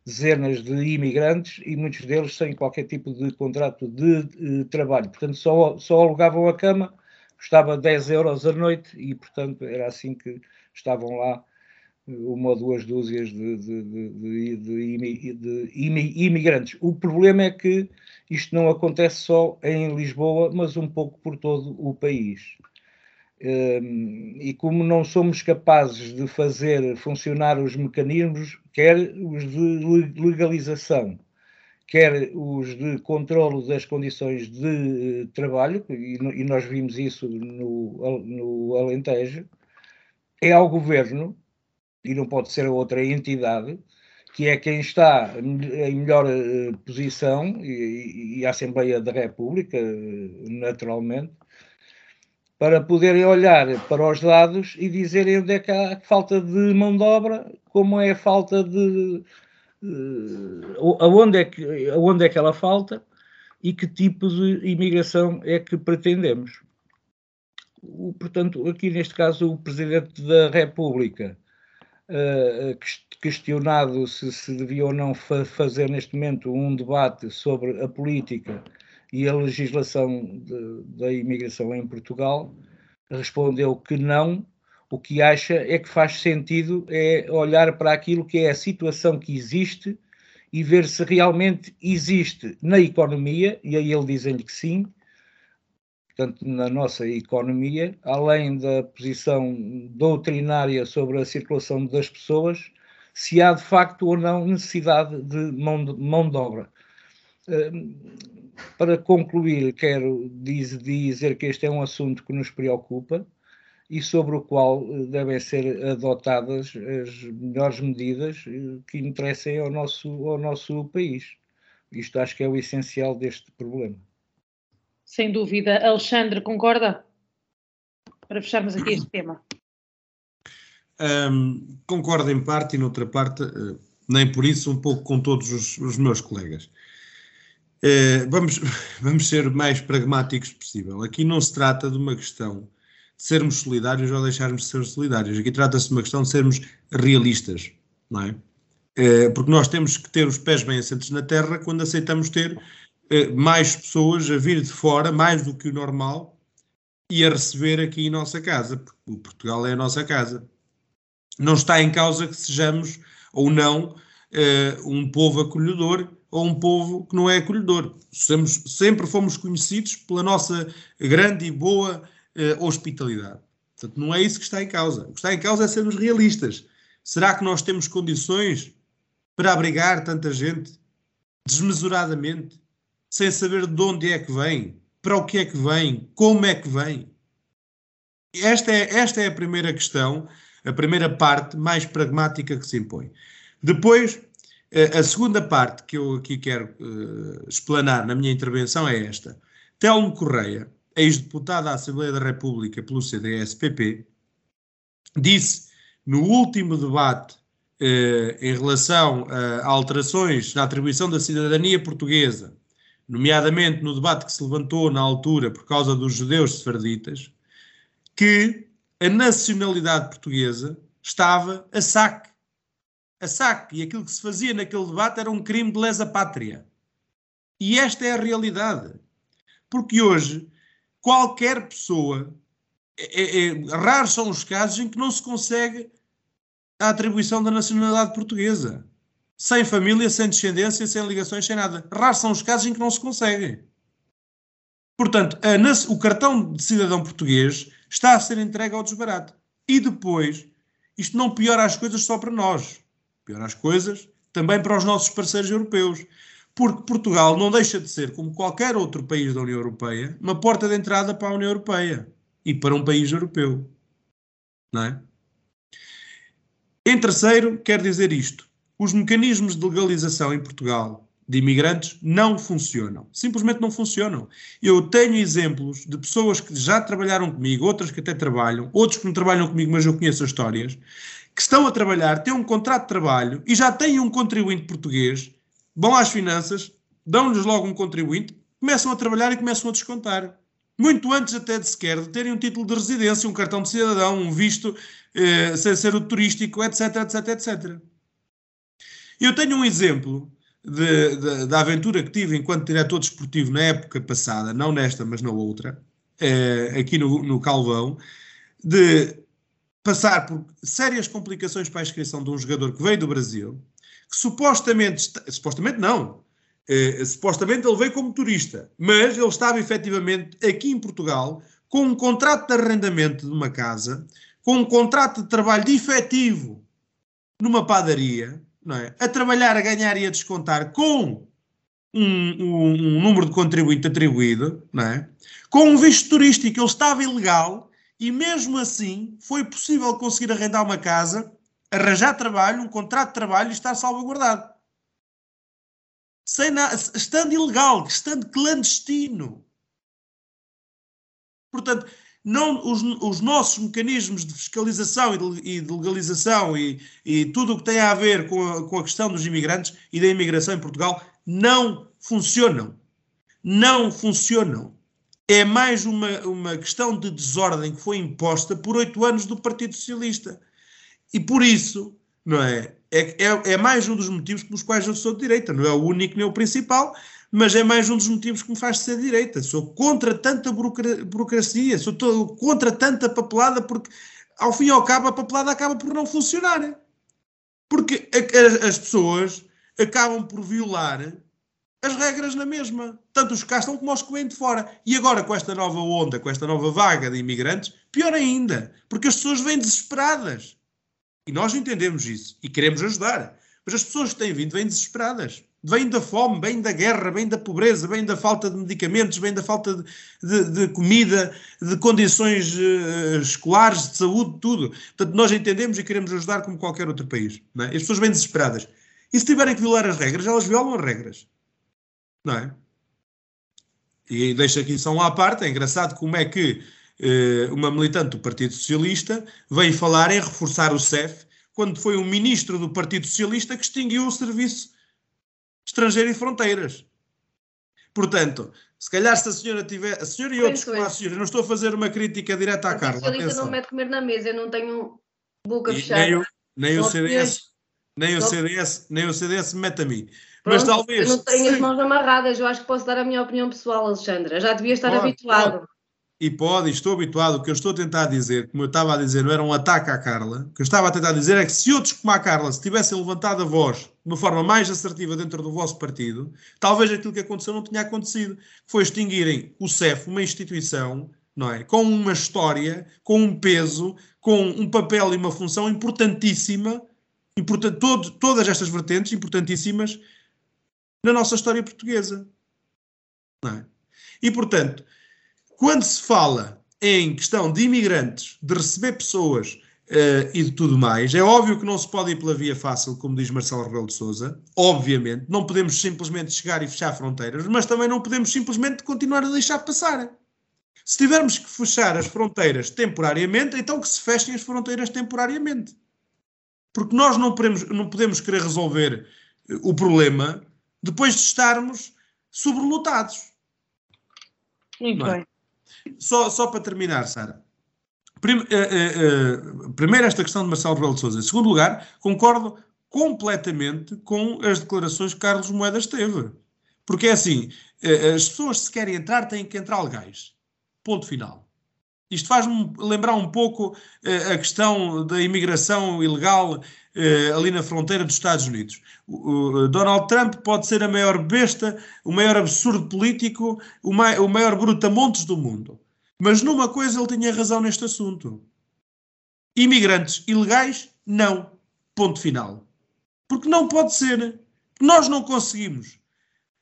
dezenas de imigrantes e muitos deles sem qualquer tipo de contrato de, de trabalho. Portanto, só, só alugavam a cama, custava 10 euros a noite e, portanto, era assim que estavam lá uma ou duas dúzias de, de, de, imigrantes. O problema é que isto não acontece só em Lisboa, mas um pouco por todo o país. E como não somos capazes de fazer funcionar os mecanismos, quer os de legalização, quer os de controlo das condições de eh, trabalho, e nós vimos isso no, no Alentejo, é ao governo, e não pode ser a outra entidade, que é quem está em melhor eh, posição, e, e a Assembleia da República, eh, naturalmente, para poderem olhar para os dados e dizerem onde é que há falta de mão de obra, como é a falta de. Uh, aonde, é que, aonde é que ela falta e que tipo de imigração é que pretendemos. O, portanto, aqui neste caso, o Presidente da República, uh, questionado se se devia ou não fa fazer neste momento um debate sobre a política e a legislação de, da imigração em Portugal respondeu que não. O que acha é que faz sentido é olhar para aquilo que é a situação que existe e ver se realmente existe na economia, e aí ele dizem-lhe que sim, portanto, na nossa economia, além da posição doutrinária sobre a circulação das pessoas, se há de facto ou não necessidade de mão de, mão de obra. Para concluir, quero dizer que este é um assunto que nos preocupa e sobre o qual eh, devem ser adotadas as melhores medidas eh, que interessem ao nosso, ao nosso país. Isto acho que é o essencial deste problema. Sem dúvida. Alexandre, concorda? Para fecharmos aqui este tema. Um, concordo em parte e noutra parte, eh, nem por isso, um pouco com todos os, os meus colegas. Eh, vamos, <laughs> vamos ser mais pragmáticos possível. Aqui não se trata de uma questão de sermos solidários ou deixarmos de ser solidários. Aqui trata-se de uma questão de sermos realistas, não é? Eh, porque nós temos que ter os pés bem assentos na terra quando aceitamos ter eh, mais pessoas a vir de fora, mais do que o normal, e a receber aqui em nossa casa, porque o Portugal é a nossa casa. Não está em causa que sejamos ou não um povo acolhedor ou um povo que não é acolhedor. Somos, sempre fomos conhecidos pela nossa grande e boa eh, hospitalidade. Portanto, não é isso que está em causa. O que está em causa é sermos realistas. Será que nós temos condições para abrigar tanta gente desmesuradamente, sem saber de onde é que vem, para o que é que vem, como é que vem? Esta é, esta é a primeira questão, a primeira parte mais pragmática que se impõe. Depois, a segunda parte que eu aqui quero uh, explanar na minha intervenção é esta. Telmo Correia, ex-deputado da Assembleia da República pelo CDS-PP, disse no último debate uh, em relação a alterações na atribuição da cidadania portuguesa, nomeadamente no debate que se levantou na altura por causa dos judeus sefarditas, que a nacionalidade portuguesa estava a saque a saque e aquilo que se fazia naquele debate era um crime de lesa pátria. E esta é a realidade. Porque hoje, qualquer pessoa, é, é, é, raros são os casos em que não se consegue a atribuição da nacionalidade portuguesa. Sem família, sem descendência, sem ligações, sem nada. Raros são os casos em que não se consegue. Portanto, a, o cartão de cidadão português está a ser entregue ao desbarato. E depois, isto não piora as coisas só para nós pior as coisas, também para os nossos parceiros europeus. Porque Portugal não deixa de ser, como qualquer outro país da União Europeia, uma porta de entrada para a União Europeia e para um país europeu. Não é? Em terceiro, quero dizer isto: os mecanismos de legalização em Portugal, de imigrantes não funcionam. Simplesmente não funcionam. Eu tenho exemplos de pessoas que já trabalharam comigo, outras que até trabalham, outros que não trabalham comigo, mas eu conheço as histórias, que estão a trabalhar, têm um contrato de trabalho e já têm um contribuinte português, vão às finanças, dão-lhes logo um contribuinte, começam a trabalhar e começam a descontar. Muito antes até de sequer de terem um título de residência, um cartão de cidadão, um visto, eh, sem ser o turístico, etc, etc, etc. Eu tenho um exemplo de, de, da aventura que tive enquanto diretor desportivo na época passada, não nesta, mas na outra, eh, aqui no, no Calvão, de passar por sérias complicações para a inscrição de um jogador que veio do Brasil, que supostamente, supostamente não, eh, supostamente ele veio como turista, mas ele estava efetivamente aqui em Portugal com um contrato de arrendamento de uma casa, com um contrato de trabalho de efetivo numa padaria, não é? a trabalhar, a ganhar e a descontar com um, um, um número de contribuinte atribuído, não é? com um visto turístico, ele estava ilegal e mesmo assim foi possível conseguir arrendar uma casa, arranjar trabalho, um contrato de trabalho e estar salvaguardado. Sem na... estando ilegal, estando clandestino. Portanto, não, os, os, nossos mecanismos de fiscalização e de, legalização e, e, tudo o que tem a ver com a, com a questão dos imigrantes e da imigração em Portugal não funcionam. Não funcionam. É mais uma, uma questão de desordem que foi imposta por oito anos do Partido Socialista. E por isso, não é? É, é, é mais um dos motivos pelos quais eu sou de direita. Não é o único nem o principal, mas é mais um dos motivos que me faz ser direita. Sou contra tanta burocracia, sou todo, contra tanta papelada, porque ao fim e ao cabo a papelada acaba por não funcionar. Porque as pessoas acabam por violar as regras na mesma, tanto os cá estão como os que vêm de fora. E agora com esta nova onda, com esta nova vaga de imigrantes, pior ainda, porque as pessoas vêm desesperadas. E nós entendemos isso e queremos ajudar. Mas as pessoas que têm vindo vêm desesperadas vem da fome, vem da guerra, vem da pobreza, vem da falta de medicamentos, vem da falta de, de, de comida, de condições uh, escolares, de saúde, tudo. Portanto, nós entendemos e queremos ajudar como qualquer outro país. É? As pessoas vêm desesperadas. E se tiverem que violar as regras, elas violam as regras. Não é? E deixo aqui só uma à parte, é engraçado como é que uh, uma militante do Partido Socialista veio falar em reforçar o CEF quando foi um ministro do Partido Socialista que extinguiu o serviço estrangeiro e fronteiras. Portanto, se calhar se a senhora tiver, a senhora e outros como a senhora, não estou a fazer uma crítica direta à Carla. A senhorita não mete comer na mesa, eu não tenho boca fechada. Nem, eu, nem o CDS, nem o CDS, nem o CDS me mete a mim. Pronto, Mas talvez. Eu não tenho as mãos amarradas, eu acho que posso dar a minha opinião pessoal, Alexandra. Já devia estar pode, habituado. Pode. E pode, estou habituado. O que eu estou a tentar dizer, como eu estava a dizer, não era um ataque à Carla. O que eu estava a tentar dizer é que se outros como a Carla se tivessem levantado a voz de uma forma mais assertiva dentro do vosso partido, talvez aquilo que aconteceu não tenha acontecido. Foi extinguirem o CEF, uma instituição, não é? Com uma história, com um peso, com um papel e uma função importantíssima, important, todo, todas estas vertentes importantíssimas na nossa história portuguesa. É? E, portanto, quando se fala em questão de imigrantes, de receber pessoas uh, e de tudo mais, é óbvio que não se pode ir pela via fácil, como diz Marcelo Rebelo de Sousa, obviamente. Não podemos simplesmente chegar e fechar fronteiras, mas também não podemos simplesmente continuar a deixar passar. Se tivermos que fechar as fronteiras temporariamente, então que se fechem as fronteiras temporariamente. Porque nós não podemos, não podemos querer resolver o problema depois de estarmos sobrelotados. Muito é? bem. Só, só para terminar, Sara. Prime, uh, uh, uh, primeiro, esta questão de Marcelo Rebelo de Sousa. Em segundo lugar, concordo completamente com as declarações que Carlos Moedas teve. Porque é assim, as pessoas se querem entrar têm que entrar legais. Ponto final. Isto faz-me lembrar um pouco a questão da imigração ilegal ali na fronteira dos Estados Unidos. O, Donald Trump pode ser a maior besta, o maior absurdo político, o, mai, o maior brutamontes do mundo. Mas numa coisa ele tinha razão neste assunto. Imigrantes ilegais, não. Ponto final. Porque não pode ser. Nós não conseguimos.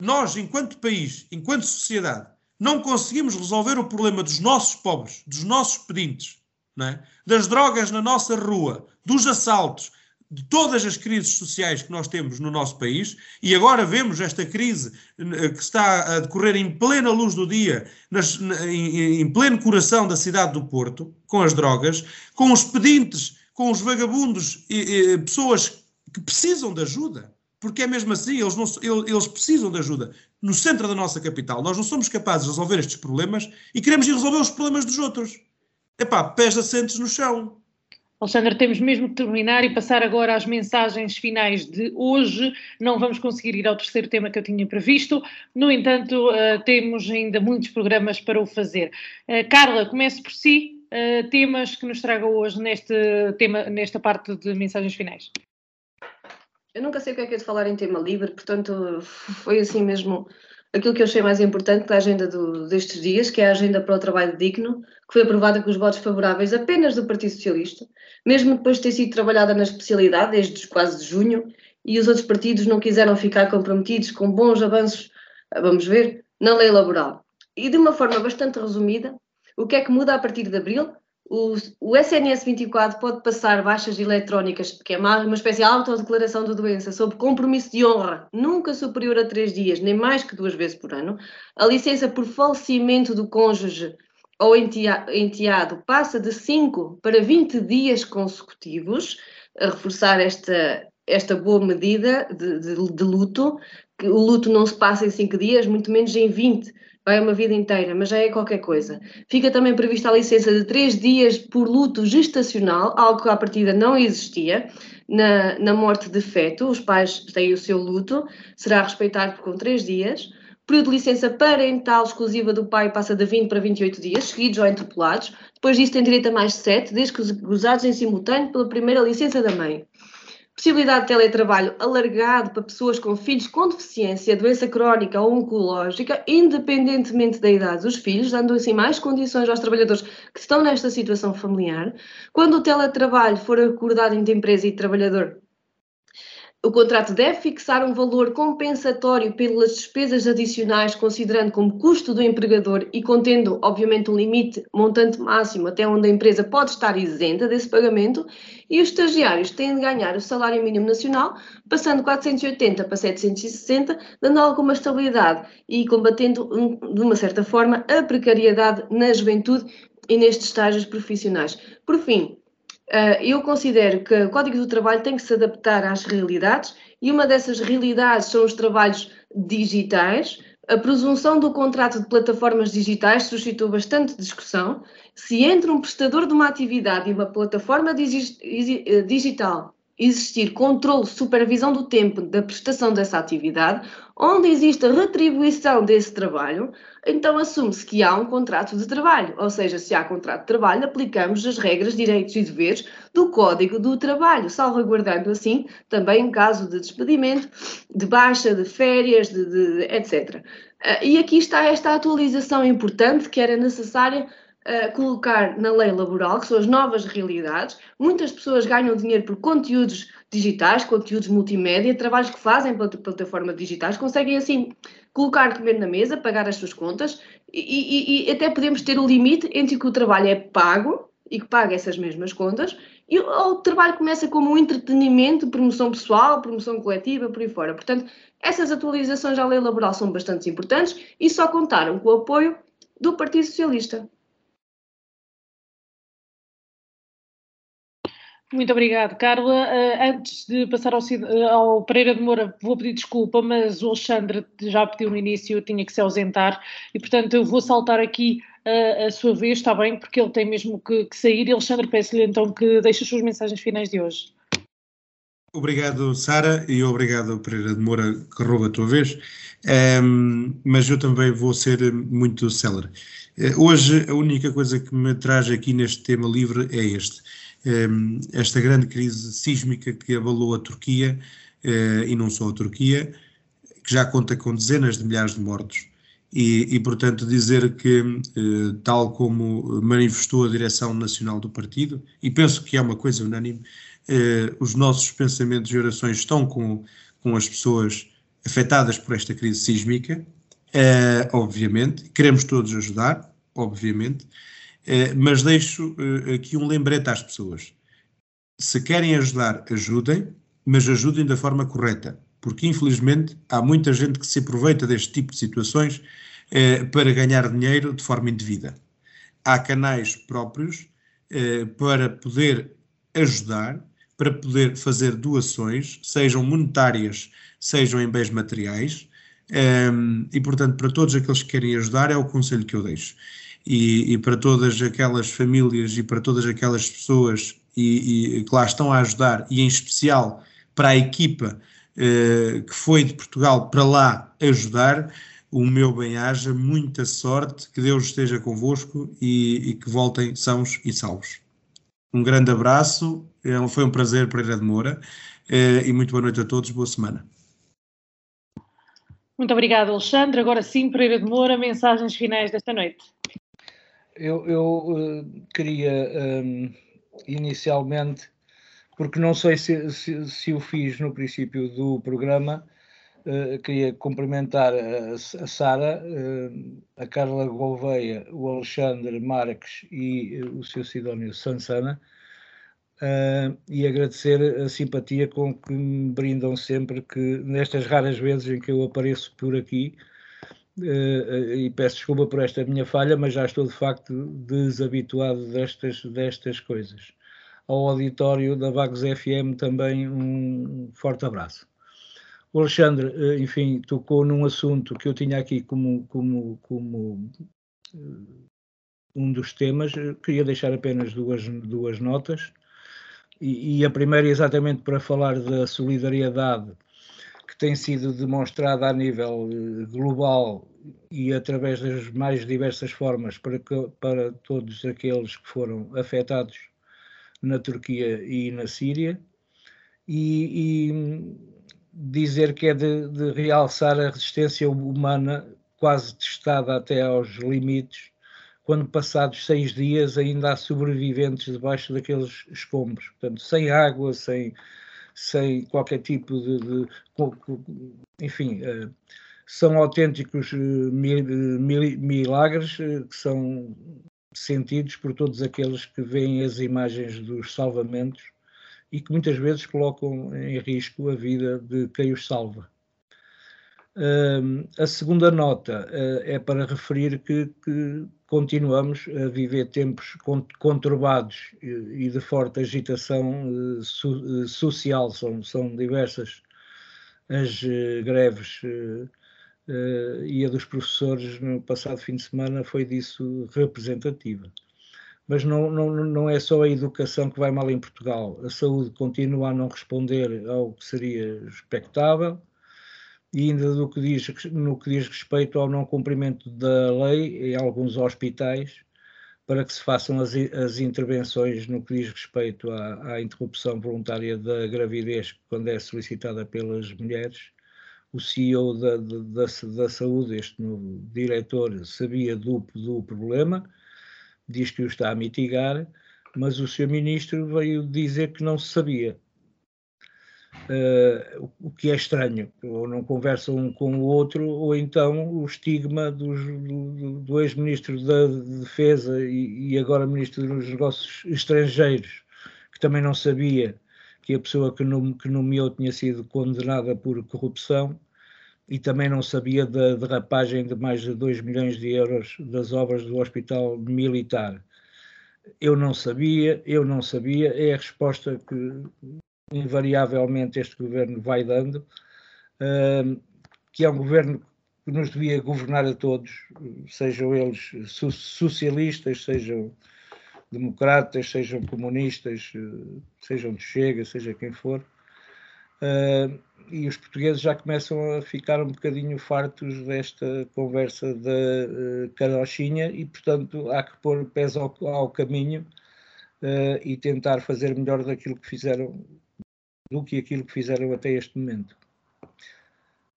Nós, enquanto país, enquanto sociedade, não conseguimos resolver o problema dos nossos pobres, dos nossos pedintes, é? das drogas na nossa rua, dos assaltos, de todas as crises sociais que nós temos no nosso país, e agora vemos esta crise que está a decorrer em plena luz do dia, nas, em, em pleno coração da cidade do Porto, com as drogas, com os pedintes, com os vagabundos, e, e, pessoas que precisam de ajuda, porque é mesmo assim, eles, não, eles precisam de ajuda. No centro da nossa capital, nós não somos capazes de resolver estes problemas e queremos ir resolver os problemas dos outros. Epá, pés assentes no chão. Alexandre, temos mesmo que terminar e passar agora às mensagens finais de hoje. Não vamos conseguir ir ao terceiro tema que eu tinha previsto, no entanto, uh, temos ainda muitos programas para o fazer. Uh, Carla, comece por si, uh, temas que nos traga hoje neste tema, nesta parte de mensagens finais. Eu nunca sei o que é que é de falar em tema livre, portanto, foi assim mesmo aquilo que eu achei mais importante da agenda do, destes dias, que é a agenda para o trabalho digno, que foi aprovada com os votos favoráveis apenas do Partido Socialista, mesmo depois de ter sido trabalhada na especialidade desde quase junho, e os outros partidos não quiseram ficar comprometidos com bons avanços, vamos ver, na lei laboral. E de uma forma bastante resumida, o que é que muda a partir de abril? O, o, SNS 24 pode passar baixas eletrónicas, que é uma, uma espécie de autodeclaração de doença, sob compromisso de honra, nunca superior a três dias, nem mais que duas vezes por ano. A licença por falecimento do cônjuge ou enteado passa de 5 para 20 dias consecutivos, a reforçar esta, esta boa medida de, de, de luto, que o luto não se passa em 5 dias, muito menos em 20 vai uma vida inteira, mas já é qualquer coisa. Fica também prevista a licença de três dias por luto gestacional, algo que à partida não existia. Na, na morte de feto, os pais têm o seu luto, será respeitado com três dias. O período de licença parental exclusiva do pai passa de 20 para 28 dias, seguidos ou interpolados. Depois disso tem direito a mais 7, desde que gozados em simultâneo pela primeira licença da mãe possibilidade de teletrabalho alargado para pessoas com filhos com deficiência, doença crónica ou oncológica, independentemente da idade dos filhos, dando assim mais condições aos trabalhadores que estão nesta situação familiar. Quando o teletrabalho for acordado entre empresa e trabalhador, o contrato deve fixar um valor compensatório pelas despesas adicionais, considerando como custo do empregador e contendo, obviamente, um limite montante máximo até onde a empresa pode estar isenta desse pagamento, e os estagiários têm de ganhar o salário mínimo nacional, passando de 480 para 760, dando alguma estabilidade e combatendo, de uma certa forma, a precariedade na juventude e nestes estágios profissionais. Por fim, eu considero que o Código do Trabalho tem que se adaptar às realidades e uma dessas realidades são os trabalhos digitais. A presunção do contrato de plataformas digitais suscitou bastante discussão. Se entre um prestador de uma atividade e uma plataforma eh, digital existir controle, supervisão do tempo da prestação dessa atividade, onde existe a retribuição desse trabalho, então assume-se que há um contrato de trabalho. Ou seja, se há contrato de trabalho, aplicamos as regras, direitos e deveres do Código do Trabalho, salvaguardando assim também em caso de despedimento, de baixa, de férias, de, de etc. Ah, e aqui está esta atualização importante que era necessária colocar na lei laboral, que são as novas realidades. Muitas pessoas ganham dinheiro por conteúdos digitais, conteúdos multimédia, trabalhos que fazem pela plataforma digitais, conseguem assim colocar comer na mesa, pagar as suas contas e, e, e até podemos ter o limite entre que o trabalho é pago e que paga essas mesmas contas e o, o trabalho começa como um entretenimento, promoção pessoal, promoção coletiva, por aí fora. Portanto, essas atualizações à lei laboral são bastante importantes e só contaram com o apoio do Partido Socialista. Muito obrigado, Carla. Uh, antes de passar ao, ao, Pereira de Moura, vou pedir desculpa, mas o Alexandre já pediu no início, tinha que se ausentar e, portanto, eu vou saltar aqui uh, a sua vez, está bem, porque ele tem mesmo que, que sair. E, Alexandre, peço-lhe então que deixe as suas mensagens finais de hoje. Obrigado, Sara, e obrigado, Pereira de Moura, que rouba a tua vez. Um, mas eu também vou ser muito célere. Hoje, a única coisa que me traz aqui neste tema livre é este Ehm, esta grande crise sísmica que abalou a Turquia, eh, e não só a Turquia, que já conta com dezenas de milhares de mortos. E, e, portanto, dizer que, eh, tal como manifestou a direção nacional do partido, e penso que é uma coisa unânime, eh, os nossos pensamentos e orações estão com, com as pessoas afetadas por esta crise sísmica, obviamente, queremos todos ajudar, obviamente, mas deixo eh, aqui um lembrete às pessoas. se querem ajudar, ajudem, mas ajudem da forma correta, porque infelizmente há muita gente que se aproveita deste tipo de situações eh, para ganhar dinheiro de forma indevida. Há canais próprios eh, para poder ajudar, para poder fazer doações, sejam monetárias, sejam em bens materiais, eh, e portanto, para todos aqueles que querem ajudar, é o conselho que eu deixo. E, e para todas aquelas famílias e para todas aquelas pessoas e, e, que lá estão a ajudar, e em especial para a equipa eh, que foi de Portugal para lá ajudar, o meu bem-aja, muita sorte, que Deus esteja convosco e, e, que voltem sãos e salvos. Um grande abraço, é, foi um prazer, Pereira de Moura, eh, e muito boa noite a todos, boa semana. Muito obrigado, Alexandre. Agora sim, Pereira de Moura, mensagens finais desta noite. Eu, eu uh, queria um, inicialmente, porque não sei se, se, se, o fiz no princípio do programa, uh, queria cumprimentar a, a Sara, uh, a Carla Gouveia, o Alexandre Marques e o seu Sidónio Sansana, e agradecer a simpatia com que me brindam sempre, que nestas raras vezes em que eu apareço por aqui, e peço desculpa por esta minha falha, mas já estou de facto desabituado destas, destas coisas. Ao auditório da Vagos FM também um forte abraço. O Alexandre, uh, enfim, tocou num assunto que eu tinha aqui como, como, como um dos temas. queria deixar apenas duas, duas notas. E, e a primeira, exatamente para falar da solidariedade tem sido demonstrada a nível eh, global e através das mais diversas formas para, que, para todos aqueles que foram afetados na Turquia e na Síria, e, e dizer que é de, de, realçar a resistência humana quase testada até aos limites, quando passados seis dias ainda há sobreviventes debaixo daqueles escombros, portanto, sem água, sem sem qualquer tipo de, de enfim, uh, são autênticos uh, milagres uh, que são sentidos por todos aqueles que veem as imagens dos salvamentos e que muitas vezes colocam em risco a vida de quem os salva. A segunda nota é para referir que, que continuamos a viver tempos conturbados e de forte agitação eh, social. São, são diversas as greves e a dos professores no passado fim de semana foi disso representativa. Mas não, não, não é só a educação que vai mal em Portugal. A saúde continua a não responder ao que seria expectável e ainda do que diz, no que diz respeito ao não cumprimento da lei em alguns hospitais, para que se façam as, as intervenções no que diz respeito à, à, interrupção voluntária da gravidez, quando é solicitada pelas mulheres. O CEO da, da, da saúde, este novo diretor, sabia do, do problema, diz que o está a mitigar, mas o seu ministro veio dizer que não sabia uh, o que é estranho, ou não conversam um com o outro, ou então o estigma dos, do, do ex-ministro da Defesa e, e, agora ministro dos Negócios Estrangeiros, que também não sabia que a pessoa que, que nomeou tinha sido condenada por corrupção e também não sabia da derrapagem de mais de 2 milhões de euros das obras do Hospital Militar. Eu não sabia, eu não sabia, é a resposta que invariavelmente este governo vai dando, que é um governo que nos devia governar a todos, sejam eles socialistas, sejam democratas, sejam comunistas, sejam de Chega, seja quem for. E os portugueses já começam a ficar um bocadinho fartos desta conversa da uh, carochinha e, portanto, há que pôr pés ao, ao caminho uh, e tentar fazer melhor daquilo que fizeram do que aquilo que fizeram até este momento.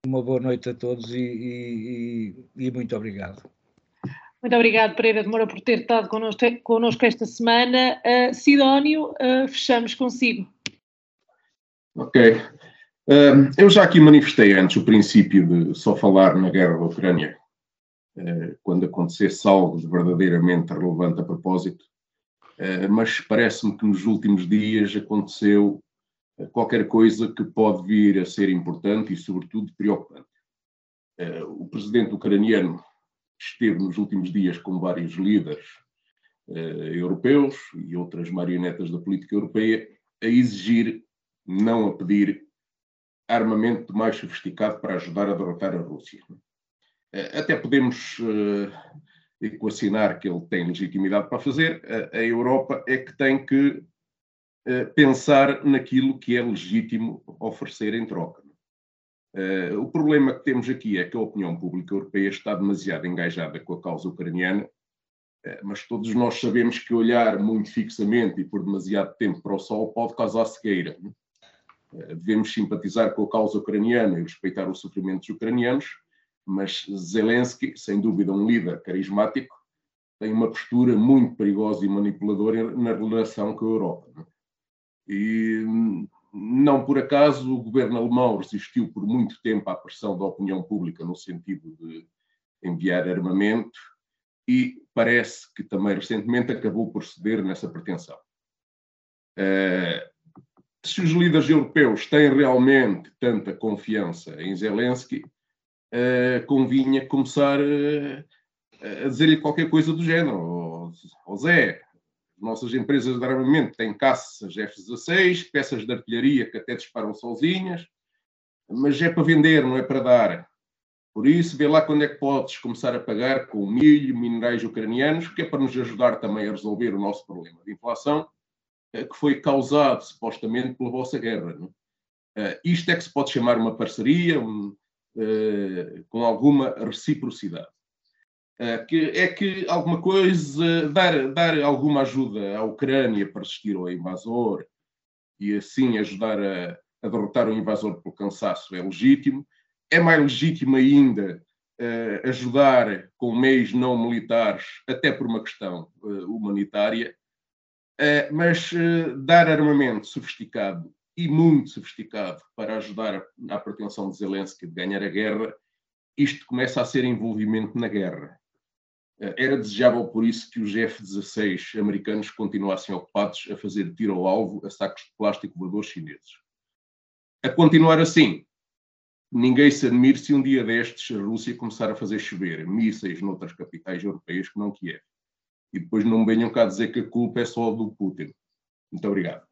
Uma boa noite a todos e, e, e muito obrigado. Muito obrigado, Pereira de Moura, por ter estado connosco, connosco esta semana. Uh, Sidónio, uh, fechamos consigo. Ok. Uh, eu já aqui manifestei antes o princípio de só falar na guerra da Ucrânia quando acontecesse algo de verdadeiramente relevante a propósito, mas parece-me que nos últimos dias aconteceu qualquer coisa que pode vir a ser importante e, sobretudo, preocupante. O presidente ucraniano esteve nos últimos dias com vários líderes europeus e outras marionetas da política europeia a exigir, não a pedir, armamento mais sofisticado para ajudar a derrotar a Rússia. Eh, até podemos equacionar que ele tem legitimidade para fazer, a, Europa é que tem que pensar naquilo que é legítimo oferecer em troca. Uh, o problema que temos aqui é que a opinião pública europeia está demasiado engajada com a causa ucraniana, mas todos nós sabemos que olhar muito fixamente e por demasiado tempo para o sol pode causar cegueira. Devemos simpatizar com a causa ucraniana e respeitar os sofrimentos ucranianos, mas Zelensky, sem dúvida um líder carismático, tem uma postura muito perigosa e manipuladora na relação com a Europa. E não por acaso o governo alemão resistiu por muito tempo à pressão da opinião pública no sentido de enviar armamento e parece que também recentemente acabou por ceder nessa pretensão. Uh, se os líderes europeus têm realmente tanta confiança em Zelensky, uh, convinha começar uh, a dizer-lhe qualquer coisa do género. Ó Zé, nossas empresas de armamento têm caças F-16, peças de artilharia que até disparam sozinhas, mas é para vender, não é para dar. Por isso, vê lá quando é que podes começar a pagar com milho, minerais ucranianos, que é para nos ajudar também a resolver o nosso problema de inflação, eh, que foi causado supostamente pela vossa guerra. Não? Uh, isto é que se pode chamar uma parceria, um, eh, com alguma reciprocidade. Uh, que é que alguma coisa, dar, dar alguma ajuda à Ucrânia para resistir ao invasor e assim ajudar a, a derrotar o invasor pelo cansaço é legítimo. É mais legítimo ainda uh, ajudar com meios não militares, até por uma questão humanitária, mas dar armamento sofisticado e muito sofisticado para ajudar à pretensão de Zelensky de ganhar a guerra, isto começa a ser envolvimento na guerra. Era desejável, por isso, que os F-16 americanos continuassem ocupados a fazer tiro ao alvo a sacos de plástico voadores chineses. A continuar assim, ninguém se admire se um dia destes a Rússia começar a fazer chover mísseis noutras capitais europeias que não Kiev. E depois não venham cá dizer que a culpa é só do Putin. Muito obrigado.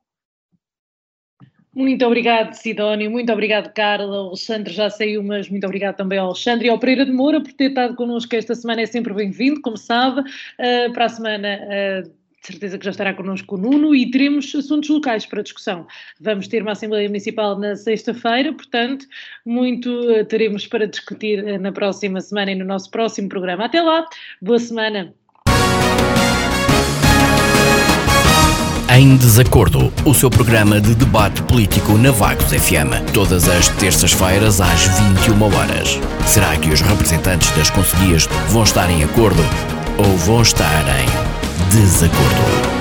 Muito obrigado, Sidónio. Muito obrigado, Carla. O Alexandre já saiu, mas muito obrigado também ao Alexandre e ao Pereira de Moura por ter estado connosco esta semana. É sempre bem-vindo, como sabe. Uh, para a semana. Uh, de certeza que já estará connosco o Nuno e teremos assuntos locais para discussão. Vamos ter uma Assembleia Municipal na sexta-feira, portanto, muito uh, teremos para discutir na próxima semana e no nosso próximo programa. Até lá, boa semana. Em Desacordo, o seu programa de debate político na Vagos FM, todas as terças-feiras às 21 horas. Será que os representantes das conselhias vão estar em acordo ou vão estar em desacordo?